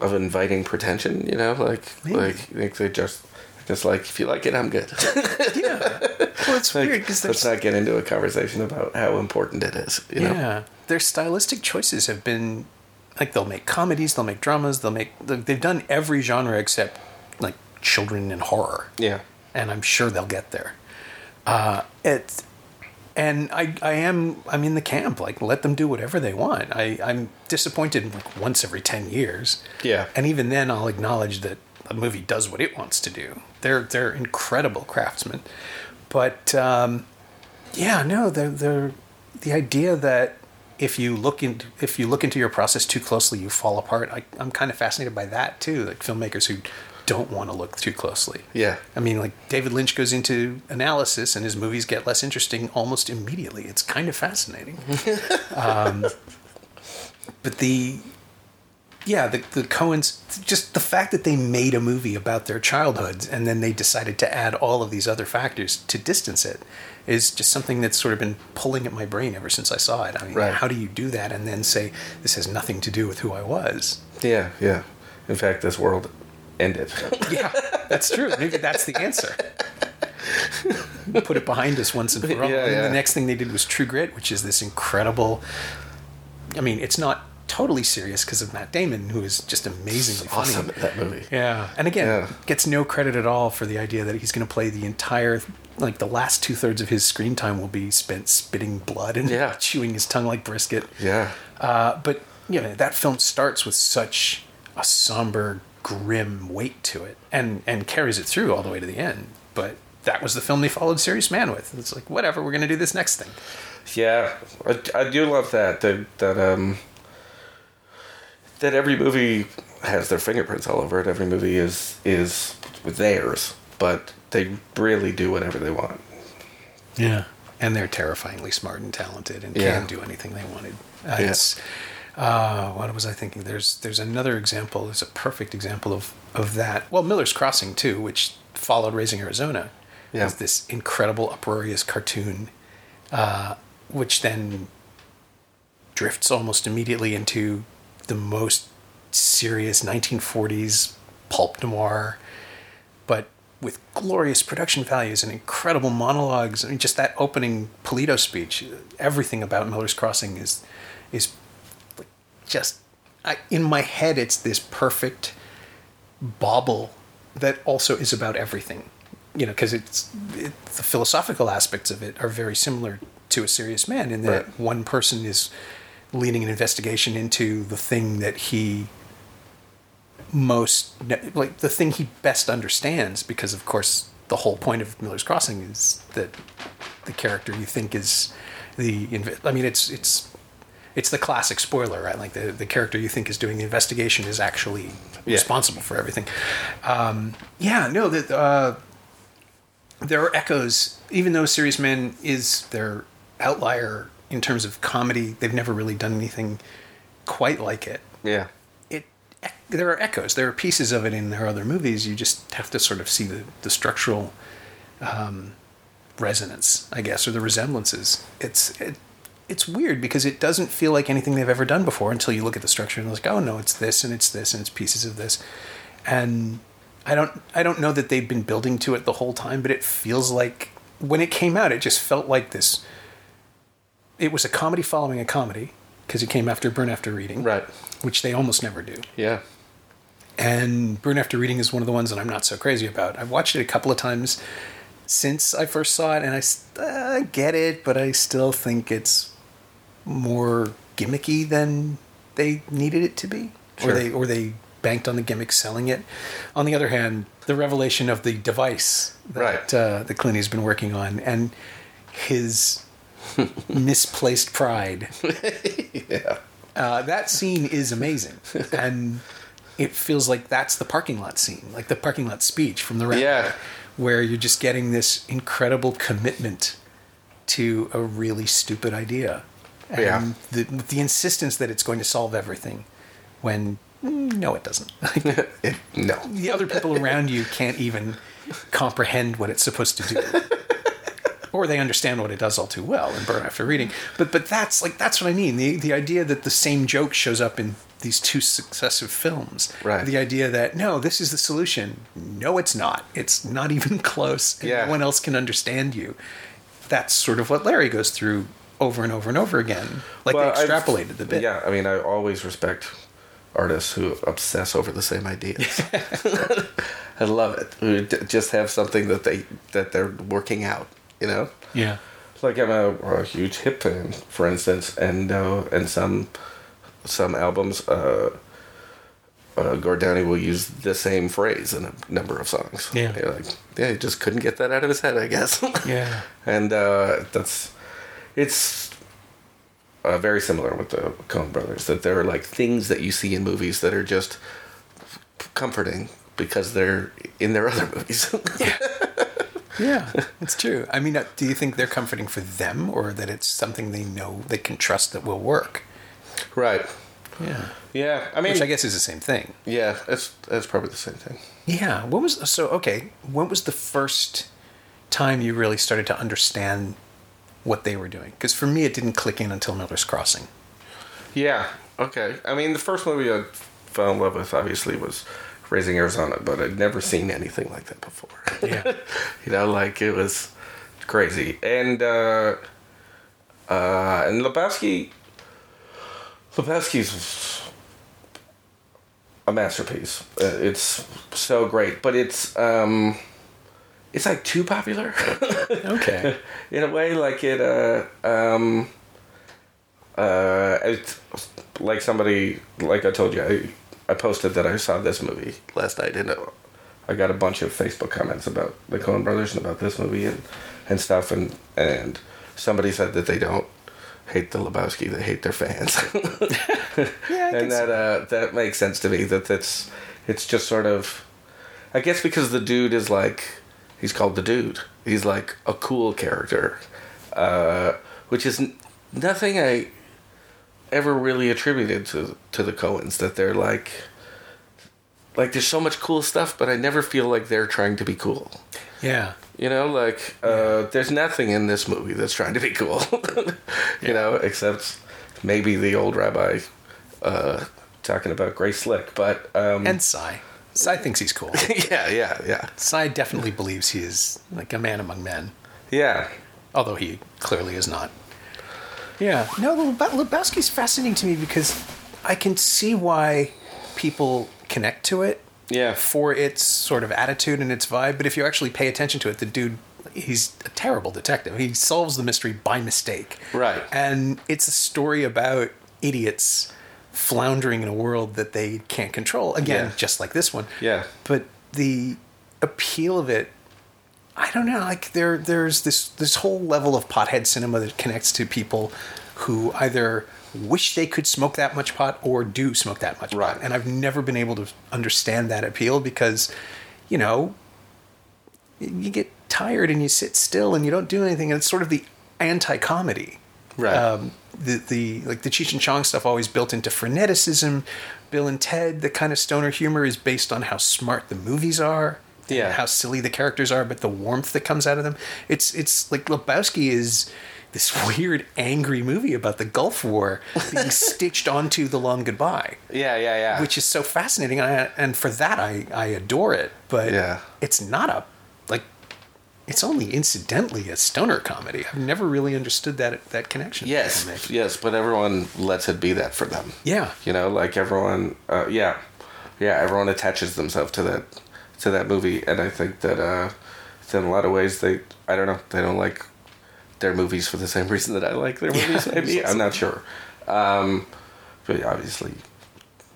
Speaker 2: of inviting pretension? You know, like
Speaker 1: Maybe.
Speaker 2: like think they just just like if you like it, I'm good.
Speaker 1: Yeah, well, it's
Speaker 2: like,
Speaker 1: weird because
Speaker 2: let's not get into a conversation about how important it is. You know?
Speaker 1: Yeah, their stylistic choices have been like they'll make comedies, they'll make dramas, they'll make they've done every genre except like children and horror,
Speaker 2: Yeah.
Speaker 1: and I'm sure they'll get there. Uh, it and I I am I'm in the camp like let them do whatever they want. I I'm disappointed like once every ten years.
Speaker 2: Yeah.
Speaker 1: and even then I'll acknowledge that a movie does what it wants to do. They're they're incredible craftsmen, but. Um, yeah, no, the the the idea that if you look into if you look into your process too closely, you fall apart. I, I'm kind of fascinated by that too. Like filmmakers who don't want to look too closely.
Speaker 2: Yeah.
Speaker 1: I mean, like David Lynch goes into analysis, and his movies get less interesting almost immediately. It's kind of fascinating. um, but the yeah, the the Coens just the fact that they made a movie about their childhoods and then they decided to add all of these other factors to distance it is just something that's sort of been pulling at my brain ever since I saw it. I mean,
Speaker 2: Right.
Speaker 1: how do you do that and then say this has nothing to do with who I was?
Speaker 2: Yeah, yeah. In fact, this world ended.
Speaker 1: Yeah, that's true. Maybe that's the answer. Put it behind us once and for all.
Speaker 2: Yeah,
Speaker 1: and
Speaker 2: yeah.
Speaker 1: the next thing they did was True Grit, which is this incredible. I mean, it's not totally serious because of Matt Damon, who is just amazingly funny.
Speaker 2: awesome in that movie.
Speaker 1: Yeah, and again,
Speaker 2: Yeah.
Speaker 1: gets no credit at all for the idea that he's going to play the entire, like the last two thirds of his screen time will be spent spitting blood and
Speaker 2: Yeah.
Speaker 1: chewing his tongue like brisket.
Speaker 2: Yeah.
Speaker 1: Uh, but you know that film starts with such a somber, grim weight to it, and and carries it through all the way to the end. But that was the film they followed Serious Man with. It's like whatever, we're going to do this next thing.
Speaker 2: Yeah, I, I do love that that that um that every movie has their fingerprints all over it. Every movie is is theirs, but they really do whatever they want.
Speaker 1: Yeah, and they're terrifyingly smart and talented, and
Speaker 2: Yeah.
Speaker 1: can do anything they wanted. Uh,
Speaker 2: Yeah.
Speaker 1: It's uh, what was I thinking? There's there's another example. There's a perfect example of of that. Well, Miller's Crossing too, which followed Raising Arizona.
Speaker 2: Yeah.
Speaker 1: was this incredible uproarious cartoon, uh, which then drifts almost immediately into the most serious 1940s pulp noir, but with glorious production values and incredible monologues. I mean, just that opening Polito speech, everything about Miller's Crossing is is just I, in my head. It's this perfect bauble that also is about everything. You know, because it's it, the philosophical aspects of it are very similar to a serious man in that
Speaker 2: Right.
Speaker 1: one person is leading an investigation into the thing that he most like the thing he best understands because of course the whole point of Miller's Crossing is that the character you think is the I mean it's it's it's the classic spoiler right? Like the the character you think is doing the investigation is actually
Speaker 2: Yeah.
Speaker 1: responsible for everything. Um, yeah no that uh, there are echoes. Even though Serious Man is their outlier in terms of comedy they've never really done anything quite like it.
Speaker 2: Yeah.
Speaker 1: it there are echoes. There are pieces of it in their other movies. You just have to sort of see the, the structural um, resonance i guess or the resemblances. It's it, it's weird because it doesn't feel like anything they've ever done before until you look at the structure and it's like oh no it's this and it's this and it's pieces of this. And i don't i don't know that they've been building to it the whole time but it feels like when it came out it just felt like this it was a comedy following a comedy because it came after burn after reading
Speaker 2: Right.
Speaker 1: which they almost never do.
Speaker 2: Yeah.
Speaker 1: And Burn After Reading is one of the ones that I'm not so crazy about. I've watched it a couple of times since I first saw it, and I uh, get it, but I still think it's more gimmicky than they needed it to be,
Speaker 2: Sure.
Speaker 1: or they or they banked on the gimmick selling it. On the other hand, the revelation of the device that
Speaker 2: Right.
Speaker 1: uh, that Clooney's been working on, and his misplaced pride
Speaker 2: Yeah.
Speaker 1: uh, that scene is amazing, and it feels like that's the parking lot scene, like the parking lot speech from the rap,
Speaker 2: Yeah.
Speaker 1: where you're just getting this incredible commitment to a really stupid idea, and
Speaker 2: Yeah.
Speaker 1: the the insistence that it's going to solve everything, when mm, no, it doesn't.
Speaker 2: It- no.
Speaker 1: the other people around you can't even comprehend what it's supposed to do. Or they understand what it does all too well and burn after reading. But but that's like that's what I mean. The the idea that the same joke shows up in these two successive films.
Speaker 2: Right.
Speaker 1: The idea that no, this is the solution. No, it's not. It's not even close. and
Speaker 2: Yeah.
Speaker 1: No one else can understand you. That's sort of what Larry goes through over and over and over again. Like
Speaker 2: Well,
Speaker 1: they
Speaker 2: I've-
Speaker 1: extrapolated the bit.
Speaker 2: Yeah, I mean, I always respect artists who obsess over the same ideas. I love it. Who just have something that they that they're working out. You know,
Speaker 1: Yeah.
Speaker 2: like I'm a, a huge hip fan, for instance, and uh, and some some albums. Uh, uh, Gord Downie will use the same phrase in a number of songs.
Speaker 1: Yeah.
Speaker 2: You're like, yeah, he just couldn't get that out of his head, I guess.
Speaker 1: Yeah.
Speaker 2: and uh, that's it's uh, very similar with the Coen Brothers. That there are like things that you see in movies that are just comforting because they're in their other movies.
Speaker 1: Yeah, it's true. I mean, uh, do you think they're comforting for them, or that it's something they know they can trust that will work?
Speaker 2: right.
Speaker 1: Yeah.
Speaker 2: Yeah, I mean,
Speaker 1: Which I guess is the same thing.
Speaker 2: yeah, it's it's probably the same thing.
Speaker 1: Yeah. What was so okay? When was the first time you really started to understand what they were doing? Because for me, it didn't click in until Miller's Crossing.
Speaker 2: Yeah. Okay. I mean, the first movie I fell in love with obviously was Raising Arizona, but I'd never seen anything like that before.
Speaker 1: Yeah.
Speaker 2: you know, like it was crazy, and uh, uh, and Lebowski. Lebowski's a masterpiece. Uh, It's so great, but it's um, it's like too popular.
Speaker 1: Okay.
Speaker 2: in a way like it uh um uh it's like somebody like i told you i i posted that i saw this movie last night and uh, i got a bunch of facebook comments about the coen brothers and about this movie and and stuff and and somebody said that they don't hate the lebowski they hate their fans.
Speaker 1: Yeah,
Speaker 2: and that uh that makes sense to me that that's it's just sort of i guess because the dude is like he's called the dude. He's like a cool character uh which is n- nothing i ever really attributed to to the coens that they're like like there's so much cool stuff but i never feel like they're trying to be cool
Speaker 1: Yeah.
Speaker 2: you know, like uh, there's nothing in this movie that's trying to be cool. you know, except maybe the old rabbi uh, talking about Grace Slick. But um,
Speaker 1: And Sy. Sy thinks he's cool.
Speaker 2: yeah, yeah, yeah,
Speaker 1: Sy definitely believes he is like a man among men,
Speaker 2: yeah,
Speaker 1: although he clearly is not. Yeah. No, Leb- Lebowski's fascinating to me because I can see why people connect to it
Speaker 2: yeah,
Speaker 1: for its sort of attitude and its vibe. But if you actually pay attention to it, the dude, he's a terrible detective. He solves the mystery by mistake.
Speaker 2: Right.
Speaker 1: And it's a story about idiots floundering in a world that they can't control. Again,
Speaker 2: Yeah.
Speaker 1: just like this one.
Speaker 2: Yeah.
Speaker 1: But the appeal of it, I don't know. Like there, there's this this whole level of pothead cinema that connects to people who either wish they could smoke that much pot or do smoke that much
Speaker 2: Right.
Speaker 1: pot. And I've never been able to understand that appeal because, you know, you get tired and you sit still and you don't do anything, and it's sort of the anti-comedy.
Speaker 2: Right.
Speaker 1: Um, the the like the Cheech and Chong stuff always built into freneticism. Bill and Ted, the kind of stoner humor is based on how smart the movies are.
Speaker 2: Yeah.
Speaker 1: How silly the characters are, but the warmth that comes out of them. It's it's like Lebowski is this weird angry movie about the Gulf War being stitched onto the long goodbye
Speaker 2: yeah, yeah, yeah.
Speaker 1: which is so fascinating and, I, and for that I, I adore it but
Speaker 2: Yeah.
Speaker 1: it's not a like it's only incidentally a stoner comedy i've never really understood that that connection
Speaker 2: yes, yes, but everyone lets it be that for them.
Speaker 1: yeah
Speaker 2: You know, like everyone, uh, yeah, yeah, everyone attaches themselves to that to that movie, and I think that uh, in a lot of ways they, I don't know, they don't like their movies for the same reason that I like their movies. Maybe I'm not sure, um, but obviously,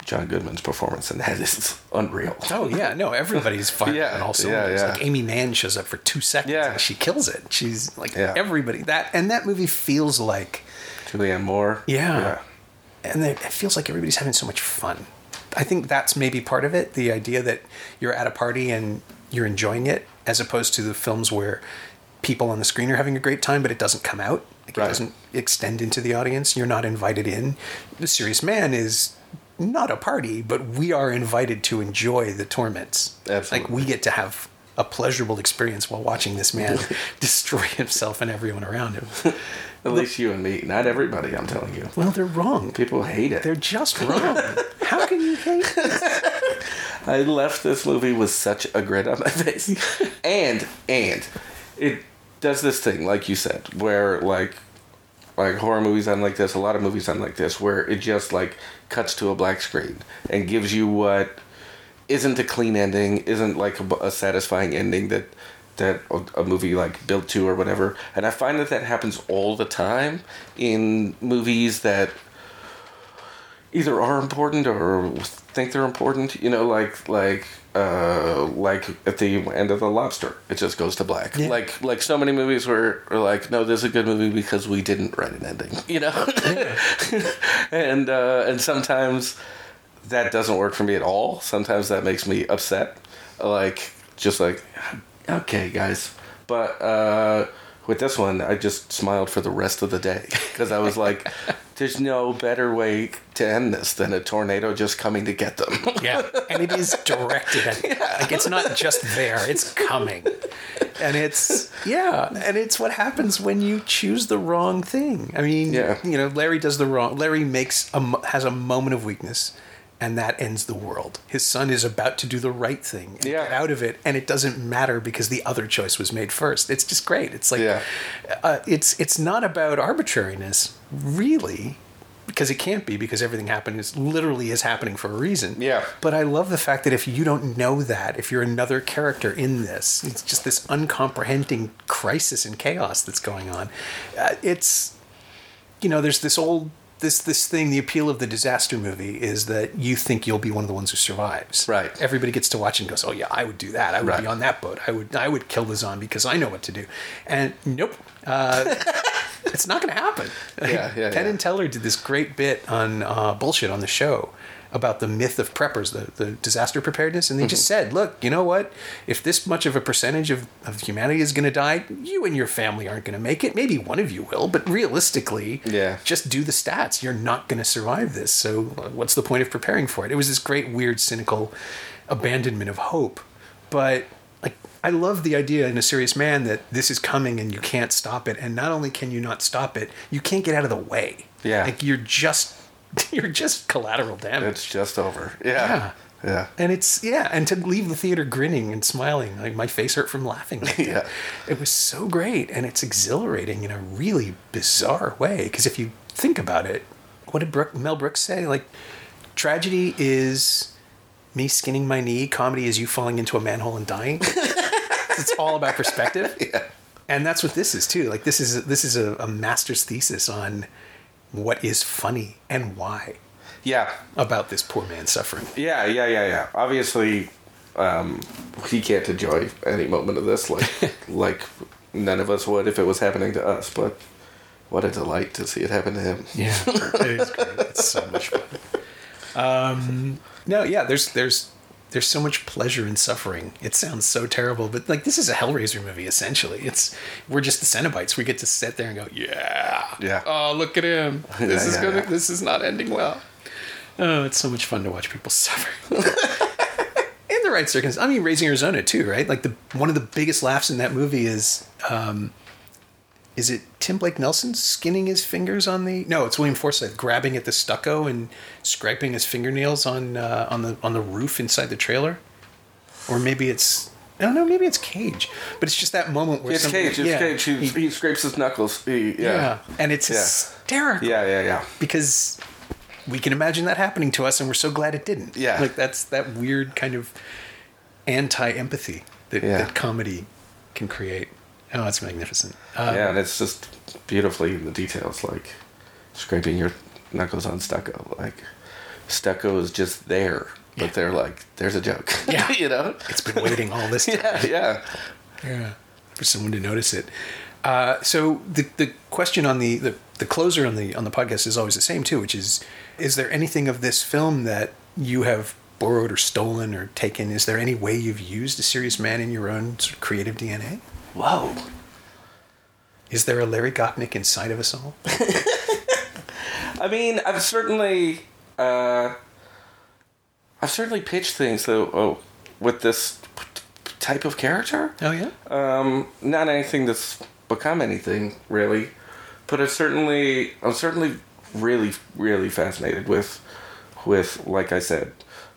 Speaker 2: John Goodman's performance in that is unreal.
Speaker 1: oh yeah no everybody's firing
Speaker 2: Yeah,
Speaker 1: on all
Speaker 2: yeah,
Speaker 1: cylinders
Speaker 2: yeah.
Speaker 1: like Aimee Mann shows up for two seconds
Speaker 2: Yeah.
Speaker 1: and she kills it she's like
Speaker 2: Yeah.
Speaker 1: everybody that and that movie feels like
Speaker 2: Julianne Moore.
Speaker 1: Yeah. and it it feels like everybody's having so much fun. I think that's maybe part of it. The idea that you're at a party and you're enjoying it, as opposed to the films where people on the screen are having a great time, but it doesn't come out. Like
Speaker 2: Right.
Speaker 1: It doesn't extend into the audience. You're not invited in. The Serious Man is not a party, but we are invited to enjoy the torments.
Speaker 2: Absolutely.
Speaker 1: Like we get to have a pleasurable experience while watching this man destroy himself and everyone around him.
Speaker 2: At least you and me, not everybody. I'm telling you,
Speaker 1: Well, they're wrong.
Speaker 2: people hate it.
Speaker 1: They're just wrong. How can you hate this?
Speaker 2: I left this movie with such a grin on my face. and and it does this thing, like you said, where like like horror movies on like this, a lot of movies on like this, where it just like cuts to a black screen and gives you what isn't a clean ending, isn't like a, a satisfying ending that that a, movie like built to or whatever. And I find that that happens all the time in movies that either are important or think they're important. You know, like like uh, like at the end of the Lobster, it just goes to black.
Speaker 1: Yeah.
Speaker 2: Like like so many movies where are like, no, this is a good movie because we didn't write an ending. You know, and uh, and sometimes that doesn't work for me at all. Sometimes that makes me upset. Like just like okay, guys, but. uh with this one, I just smiled for the rest of the day because I was like, "There's no better way to end this than a tornado just coming to get them."
Speaker 1: Yeah, and it is directed at like it's not just there; it's coming, and it's yeah, and it's what happens when you choose the wrong thing. I mean,
Speaker 2: Yeah.
Speaker 1: you know, Larry does the wrong. Larry makes a has a moment of weakness, and that ends the world. His son is about to do the right thing and
Speaker 2: Yeah.
Speaker 1: get out of it, and it doesn't matter because the other choice was made first. It's just great. It's like
Speaker 2: Yeah.
Speaker 1: uh, it's it's not about arbitrariness, really. Because it can't be, because everything happened is literally is happening for a reason.
Speaker 2: Yeah.
Speaker 1: But I love the fact that if you don't know that, if you're another character in this, it's just this uncomprehending crisis and chaos that's going on. Uh, it's, you know, there's this old this this thing. The appeal of the disaster movie is that you think you'll be one of the ones who survives.
Speaker 2: Right.
Speaker 1: Everybody gets to watch and goes, "Oh yeah, I would do that. I would
Speaker 2: Right.
Speaker 1: be on that boat. I would I would kill the zombie because I know what to do." And nope. Uh, it's not going to happen.
Speaker 2: Yeah, yeah,
Speaker 1: Penn
Speaker 2: yeah.
Speaker 1: and Teller did this great bit on uh, bullshit on the show about the myth of preppers, the, the disaster preparedness, and they just
Speaker 2: Mm-hmm.
Speaker 1: said, "Look, you know what? If this much of a percentage of, of humanity is going to die, you and your family aren't going to make it. Maybe one of you will, but realistically,
Speaker 2: Yeah.
Speaker 1: just do the stats. You're not going to survive this. So, what's the point of preparing for it? It was this great, weird, cynical abandonment of hope, but like I love the idea in a serious man that this is coming and you can't stop it. And not only can you not stop it, you can't get out of the way.
Speaker 2: Yeah.
Speaker 1: like you're just you're just collateral damage.
Speaker 2: It's just over. Yeah. Yeah.
Speaker 1: And it's yeah, and to leave the theater grinning and smiling, like my face hurt from laughing.
Speaker 2: Yeah.
Speaker 1: it was so great, and it's exhilarating in a really bizarre way. Because if you think about it, what did Brooke, Mel Brooks say? Like, tragedy is me skinning my knee. Comedy is you falling into a manhole and dying. it's all about perspective.
Speaker 2: Yeah.
Speaker 1: And that's what this is too. Like this is this is a, a master's thesis on what is funny and why
Speaker 2: Yeah.
Speaker 1: about this poor man suffering.
Speaker 2: Yeah, yeah, yeah, yeah. Obviously, um, he can't enjoy any moment of this like like none of us would if it was happening to us. But what a delight to see it happen to him.
Speaker 1: Yeah, it is great. It's so much fun. Um, no, yeah, there's there's there's so much pleasure in suffering. It sounds so terrible, but like this is a Hellraiser movie essentially. It's we're just the Cenobites. We get to sit there and go, yeah,
Speaker 2: Yeah.
Speaker 1: Oh, look at him. This
Speaker 2: Yeah,
Speaker 1: is
Speaker 2: yeah,
Speaker 1: gonna.
Speaker 2: yeah.
Speaker 1: This is not ending well. Oh, it's so much fun to watch people suffer. in the right circumstances. I mean, Raising Arizona too, right? Like the one of the biggest laughs in that movie is, um, is it Tim Blake Nelson skinning his fingers on the? No, it's William Forsythe grabbing at the stucco and scraping his fingernails on uh, on the on the roof inside the trailer, or maybe it's. I don't know. Maybe it's Cage, but it's just that moment where
Speaker 2: It's
Speaker 1: somebody-
Speaker 2: Cage. It's
Speaker 1: yeah,
Speaker 2: Cage. He,
Speaker 1: he-
Speaker 2: he scrapes his knuckles. He,
Speaker 1: yeah.
Speaker 2: yeah.
Speaker 1: and it's
Speaker 2: Yeah.
Speaker 1: hysterical
Speaker 2: Yeah, yeah, yeah.
Speaker 1: because we can imagine that happening to us, and we're so glad it didn't.
Speaker 2: Yeah.
Speaker 1: like that's that weird kind of anti-empathy that,
Speaker 2: Yeah.
Speaker 1: that comedy can create. Oh, it's magnificent. Uh,
Speaker 2: yeah, and it's just beautifully in the details, like scraping your knuckles on stucco. Like stucco is just there, but they're like, there's a joke.
Speaker 1: Yeah.
Speaker 2: you know.
Speaker 1: It's been waiting all this time.
Speaker 2: Yeah, yeah.
Speaker 1: yeah, for someone to notice it. Uh, so the the question on the, the the closer on the on the podcast is always the same too, which is: is there anything of this film that you have borrowed or stolen or taken? Is there any way you've used a serious man in your own sort of creative DNA?
Speaker 2: Whoa.
Speaker 1: Is there a Larry Gopnik inside of us all?
Speaker 2: I mean, I've certainly, uh, I've certainly pitched things though oh, with this p- type of character.
Speaker 1: Oh yeah.
Speaker 2: Um, not anything that's become anything really, but it's certainly, I'm certainly really, really fascinated with, with like I said,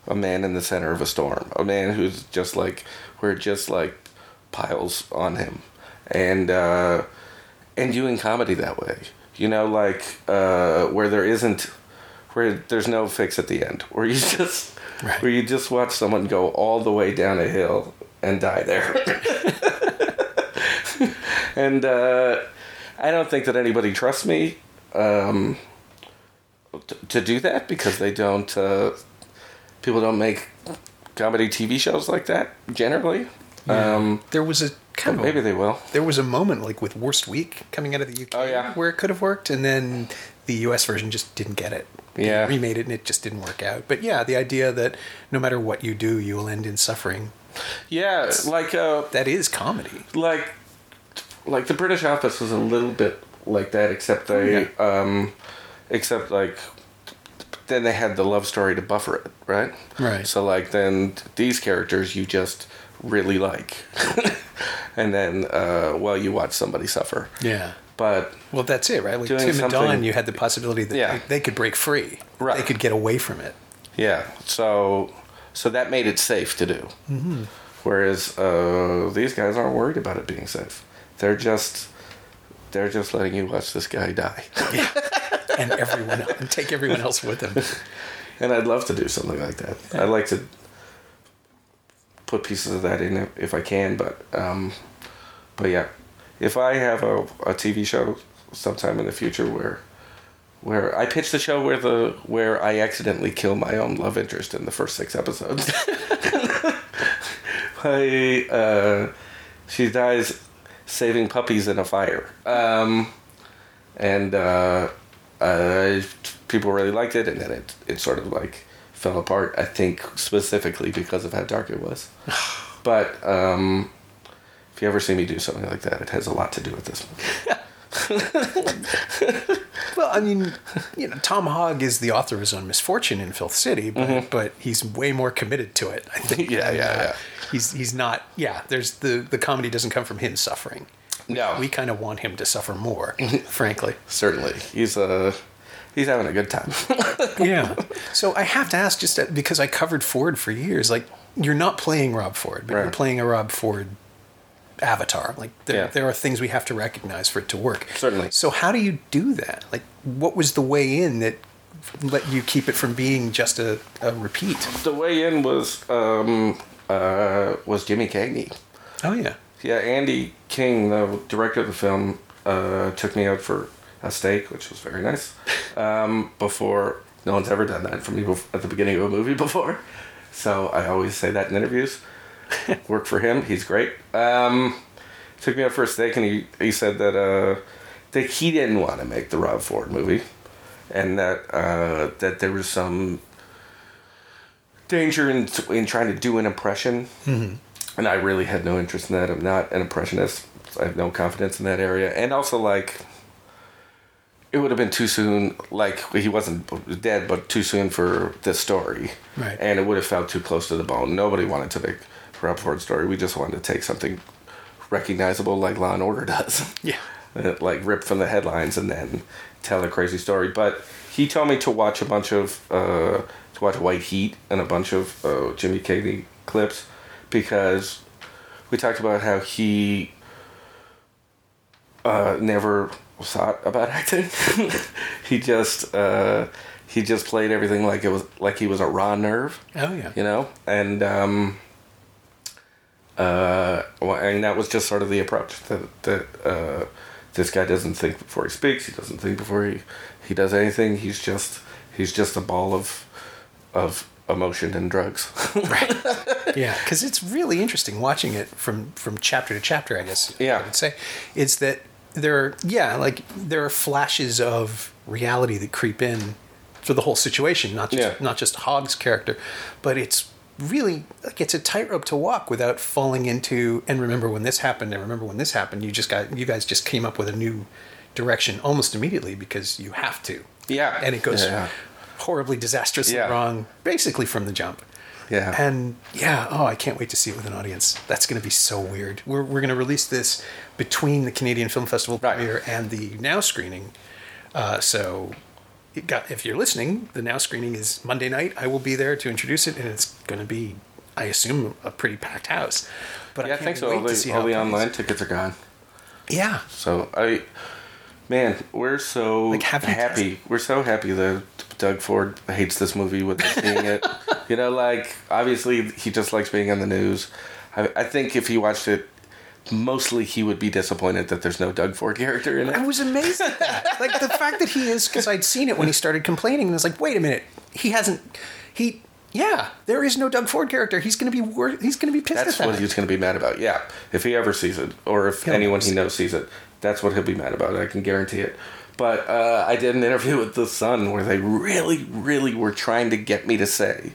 Speaker 2: a man in the center of a storm, a man who's just like, we're just like piles on him, and uh, and doing comedy that way. You know, like uh, where there isn't, where there's no fix at the end, where you just,
Speaker 1: Right.
Speaker 2: where you just watch someone go all the way down a hill and die there. and uh, I don't think that anybody trusts me um, t- to do that because they don't. Uh, people don't make comedy TV shows like that generally. Um,
Speaker 1: there was a kind of
Speaker 2: maybe they will.
Speaker 1: there was a moment like with Worst Week coming out of the UK
Speaker 2: Oh, yeah.
Speaker 1: where it could have worked, and then the US version just didn't get it. They
Speaker 2: Yeah.
Speaker 1: remade it and it just didn't work out. But yeah, the idea that no matter what you do, you will end in suffering.
Speaker 2: Yeah, like uh,
Speaker 1: That is comedy.
Speaker 2: like like the British Office was a little bit like that, except they, um, except like, then they had the love story to buffer it, right?
Speaker 1: Right.
Speaker 2: So like then these characters you just really like, and then uh, well you watch somebody suffer,
Speaker 1: Yeah.
Speaker 2: but
Speaker 1: Well, that's it, right? Like Tim and Dawn, you had the possibility that
Speaker 2: Yeah.
Speaker 1: they, they could break free.
Speaker 2: Right.
Speaker 1: They could get away from it.
Speaker 2: Yeah, so so that made it safe to do. Mm-hmm. Whereas uh, these guys aren't worried about it being safe. They're just they're just letting you watch this guy die. yeah.
Speaker 1: And everyone else, and take everyone else with them.
Speaker 2: and I'd love to do something like that. I'd like to put pieces of that in if, if I can, but um, but yeah, if I have a, a TV show sometime in the future where where I pitch the show where the where I accidentally kill my own love interest in the first six episodes. I uh, she dies saving puppies in a fire, um, and uh, uh, people really liked it, and then it it sort of like fell apart. I think specifically because of how dark it was. but um, if you ever see me do something like that, it has a lot to do with this. one.
Speaker 1: Well, I mean, you know, Tom Hogg is the author of his own misfortune in Filth City, but, but he's way more committed to it. I think.
Speaker 2: Mm-hmm. Yeah, yeah,
Speaker 1: uh,
Speaker 2: yeah.
Speaker 1: He's he's not. Yeah, there's the the comedy doesn't come from him suffering.
Speaker 2: No,
Speaker 1: We kind of want him to suffer more, frankly.
Speaker 2: certainly he's uh, he's having a good time.
Speaker 1: yeah. So I have to ask, just that- because I covered Ford for years, like you're not playing Rob Ford, but you're playing a Rob Ford avatar. Like there,
Speaker 2: Yeah.
Speaker 1: there are things we have to recognize for it to work.
Speaker 2: Certainly.
Speaker 1: So how do you do that? Like, what was the way in that let you keep it from being just a, a repeat?
Speaker 2: the way in was um, uh, was Jimmy Cagney.
Speaker 1: Oh yeah.
Speaker 2: Yeah, Andy King, the director of the film, uh, took me out for a steak, which was very nice. Um, before no one's ever done that for me at the beginning of a movie before, so I always say that in interviews. Work for him; he's great. Um, took me out for a steak, and he he said that uh, that he didn't want to make the Rob Ford movie, and that uh, that there was some danger in in trying to do an impression and I really had no interest in that. I'm not an impressionist. I have no confidence in that area, and also like it would have been too soon. Like he wasn't dead, but too soon for this story,
Speaker 1: Right.
Speaker 2: And it would have felt too close to the bone. Nobody wanted to make Ford story. We just wanted to take something recognizable, like Law and Order does.
Speaker 1: Yeah.
Speaker 2: Uh, like rip from the headlines and then tell a crazy story. But he told me to watch a bunch of uh, to watch White Heat and a bunch of uh, Jimmy Cagney clips because we talked about how he uh, never thought about acting. he just uh, he just played everything like it was like he was a raw nerve
Speaker 1: Oh yeah.
Speaker 2: you know and um uh well, and that was just sort of the approach that that uh this guy doesn't think before he speaks he doesn't think before he he does anything he's just he's just a ball of of emotion and drugs right.
Speaker 1: yeah, because it's really interesting watching it from from chapter to chapter. I guess
Speaker 2: Yeah.
Speaker 1: I would say it's that there are yeah like there are flashes of reality that creep in for the whole situation, not just
Speaker 2: Yeah.
Speaker 1: not just Hogg's character, but it's really like it's a tightrope to walk without falling into and remember when this happened and remember when this happened. You just got you guys just came up with a new direction almost immediately because you have to.
Speaker 2: Yeah.
Speaker 1: and it goes
Speaker 2: Yeah.
Speaker 1: horribly disastrously
Speaker 2: Yeah.
Speaker 1: wrong basically from the jump.
Speaker 2: Yeah
Speaker 1: And yeah, oh, I can't wait to see it with an audience. That's going to be so weird. We're, we're going to release this between the Canadian Film Festival
Speaker 2: Right.
Speaker 1: premiere and the Now screening. Uh, so, it got, if you're listening, the Now screening is Monday night. I will be there to introduce it, and it's going to be, I assume, a pretty packed house. But
Speaker 2: yeah i think so
Speaker 1: wait
Speaker 2: all
Speaker 1: to see
Speaker 2: the, all the online tickets are gone
Speaker 1: Yeah,
Speaker 2: So I, man, we're so
Speaker 1: Like,
Speaker 2: happy. We're so happy that Doug Ford hates this movie with us seeing it. You know, like obviously he just likes being on the news. I, I think if he watched it, mostly he would be disappointed that there's no Doug Ford character in it.
Speaker 1: I
Speaker 2: it.
Speaker 1: was amazed at that. like the fact that he is, because I'd seen it when he started complaining, and I was like, wait a minute, he hasn't, he, yeah, there is no Doug Ford character. He's going to be wor- he's going to be pissed
Speaker 2: That's
Speaker 1: at that.
Speaker 2: what he's going to be mad about. Yeah, if he ever sees it, or if
Speaker 1: He'll
Speaker 2: anyone he knows sees it, that's what he'll be mad about. I can guarantee it. But uh, I did an interview with the Sun where they really, really were trying to get me to say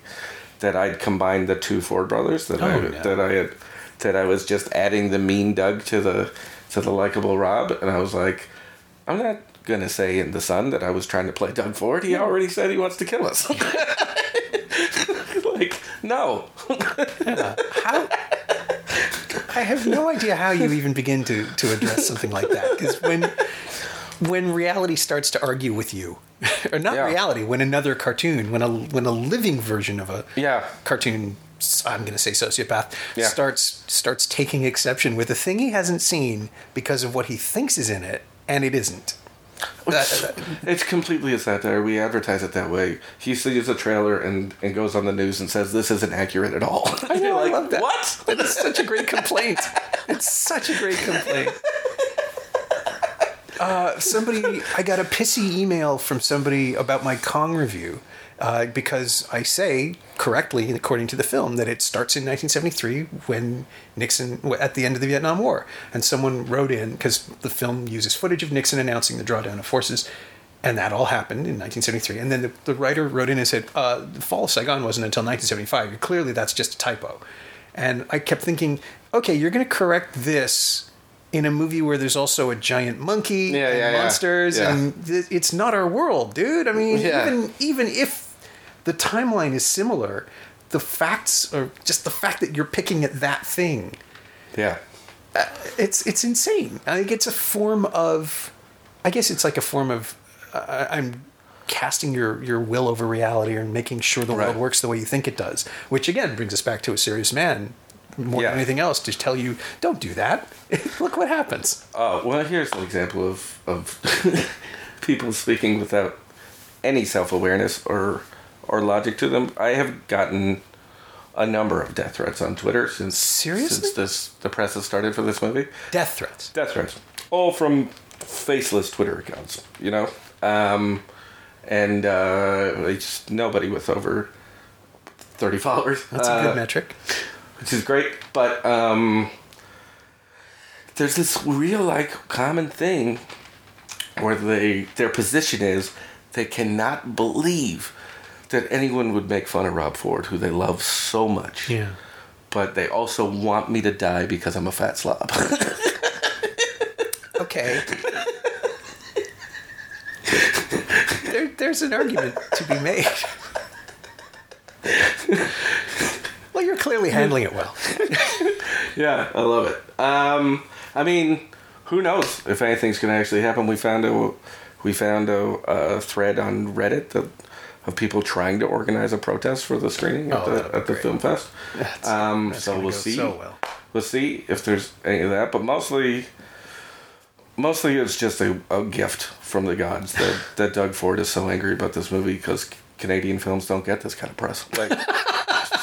Speaker 2: that I'd combined the two Ford brothers that I
Speaker 1: Oh, no.
Speaker 2: that I had that I was just adding the mean Doug to the to the likable Rob, and I was like, I'm not gonna say in the Sun that I was trying to play Doug Ford. He already said he wants to kill us. like, no.
Speaker 1: How? I have no idea how you even begin to, to address something like that. Because when when reality starts to argue with you, or not
Speaker 2: Yeah.
Speaker 1: reality, when another cartoon, when a when a living version of a
Speaker 2: Yeah.
Speaker 1: cartoon, I'm going to say sociopath,
Speaker 2: Yeah.
Speaker 1: starts starts taking exception with a thing he hasn't seen because of what he thinks is in it, and it isn't. That- that-
Speaker 2: It's completely a satire. We advertise it that way. He sees a trailer and, and goes on the news and says this isn't accurate at all.
Speaker 1: I know,
Speaker 2: You're
Speaker 1: I love that.
Speaker 2: What?
Speaker 1: It's such a great complaint. It's such a great complaint. Uh, somebody, I got a pissy email from somebody about my Kong review uh, because I say correctly, according to the film, that it starts in 1973 when Nixon, at the end of the Vietnam War. And someone wrote in, because the film uses footage of Nixon announcing the drawdown of forces, and that all happened in 1973. And then the, the writer wrote in and said, uh, the fall of Saigon wasn't until 1975. Clearly, that's just a typo. And I kept thinking, okay, you're going to correct this in a movie where there's also a giant monkey
Speaker 2: Yeah,
Speaker 1: and
Speaker 2: yeah,
Speaker 1: monsters,
Speaker 2: Yeah.
Speaker 1: and th- it's not our world, dude. I mean, even even if the timeline is similar, the facts are just the fact that you're picking at that thing
Speaker 2: Yeah.
Speaker 1: it's it's insane. I think it's a form of, I guess it's like a form of, uh, I'm casting your your will over reality and making sure the world works the way you think it does. Which again brings us back to a serious man more
Speaker 2: Yeah.
Speaker 1: than anything else to tell you don't do that. Look what happens.
Speaker 2: Oh, well, here's an example of, of people speaking without any self awareness or, or logic to them. I have gotten a number of death threats on Twitter since
Speaker 1: Seriously?
Speaker 2: since this the press has started for this movie.
Speaker 1: Death threats.
Speaker 2: Death threats, all from faceless Twitter accounts, you know, um, and uh, it's nobody with over thirty followers.
Speaker 1: That's a
Speaker 2: Uh,
Speaker 1: good metric.
Speaker 2: Which is great. But um, there's this real like common thing where they their position is they cannot believe that anyone would make fun of Rob Ford, who they love so much.
Speaker 1: Yeah.
Speaker 2: But they also want me to die because I'm a fat slob.
Speaker 1: Okay. there, there's an argument to be made. well, you're clearly handling it well.
Speaker 2: yeah, I love it. Um, I mean, who knows if anything's going to actually happen? We found a we found a, a thread on Reddit that, of people trying to organize a protest for the screening at
Speaker 1: Oh,
Speaker 2: the at the film fest.
Speaker 1: That's-
Speaker 2: um,
Speaker 1: that's
Speaker 2: so we'll see.
Speaker 1: so well.
Speaker 2: We'll see if there's any of that, but mostly, mostly it's just a, a gift from the gods that, that Doug Ford is so angry about this movie because Canadian films don't get this kind of press. Like,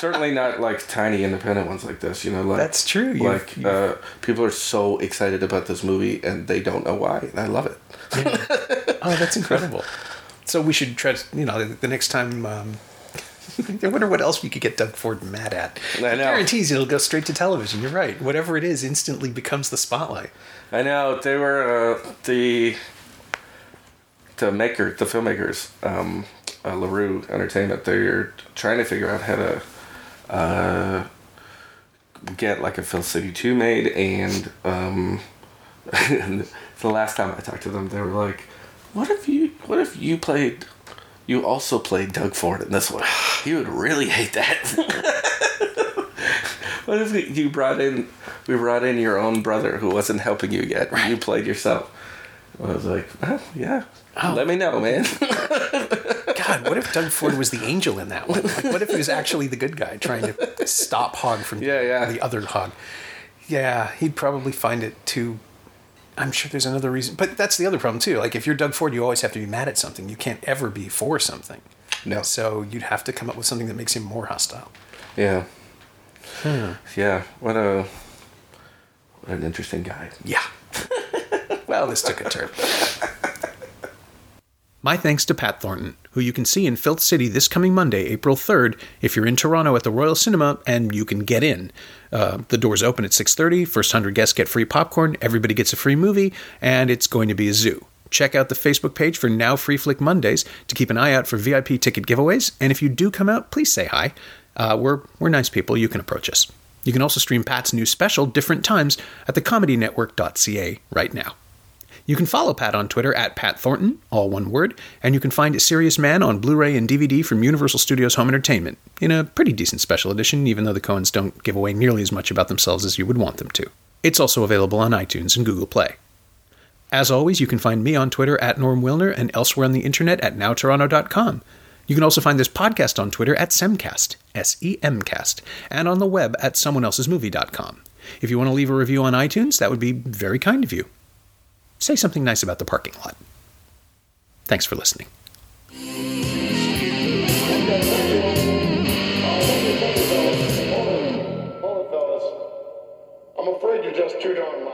Speaker 2: certainly not like tiny independent ones like this. You know, like
Speaker 1: That's true. You've-
Speaker 2: Like
Speaker 1: you've-
Speaker 2: uh, people are so excited about this movie and they don't know why, and I love it.
Speaker 1: Oh, that's incredible. So we should try. To, you know, the, the next time. Um, I wonder what else we could get Doug Ford mad at.
Speaker 2: I know.
Speaker 1: Guarantees it'll go straight to television. You're right. Whatever it is, instantly becomes the spotlight.
Speaker 2: I know they were uh, the the maker, the filmmakers, um, uh, Larue Entertainment. They're trying to figure out how to uh, get like a Filth City two made, and um, and the last time I talked to them, they were like, "What if you? What if you played?" You also played Doug Ford in this one. He would really hate that. What if you brought in we brought in your own brother who wasn't helping you yet? You played yourself. I was like, yeah.
Speaker 1: Oh.
Speaker 2: Let me know, man.
Speaker 1: God, what if Doug Ford was the angel in that one? Like, what if he was actually the good guy trying to stop Hogg from
Speaker 2: Yeah, yeah.
Speaker 1: the other Hogg? Yeah, he'd probably find it too. I'm sure there's another reason, but that's the other problem too. Like if you're Doug Ford, you always have to be mad at something. You can't ever be for something.
Speaker 2: No.
Speaker 1: So you'd have to come up with something that makes him more hostile.
Speaker 2: yeah. Hmm. Yeah. What a what an interesting guy.
Speaker 1: Yeah. well, this took a turn.
Speaker 3: My thanks to Pat Thornton, who you can see in Filth City this coming Monday, April 3rd, if you're in Toronto at the Royal Cinema and you can get in. Uh, the doors open at 6.30, first 100 guests get free popcorn, everybody gets a free movie, and it's going to be a zoo. Check out the Facebook page for Now Free Flick Mondays to keep an eye out for VIP ticket giveaways, and if you do come out, please say hi. Uh, we're, we're nice people, you can approach us.
Speaker 1: You can also stream Pat's new special, Different Times, at thecomedynetwork.ca right now. You can follow Pat on Twitter at Pat Thornton, all one word, and you can find Serious Man on Blu ray and DVD from Universal Studios Home Entertainment, in a pretty decent special edition, even though the Coens don't give away nearly as much about themselves as you would want them to. It's also available on iTunes and Google Play. As always, you can find me on Twitter at Norm Wilner and elsewhere on the internet at nowtoronto.com. You can also find this podcast on Twitter at Semcast, S E M cast, and on the web at someoneelsesmovie.com. If you want to leave a review on iTunes, that would be very kind of you. Say something nice about the parking lot. Thanks for listening.
Speaker 3: I'm afraid you're just too darn loud.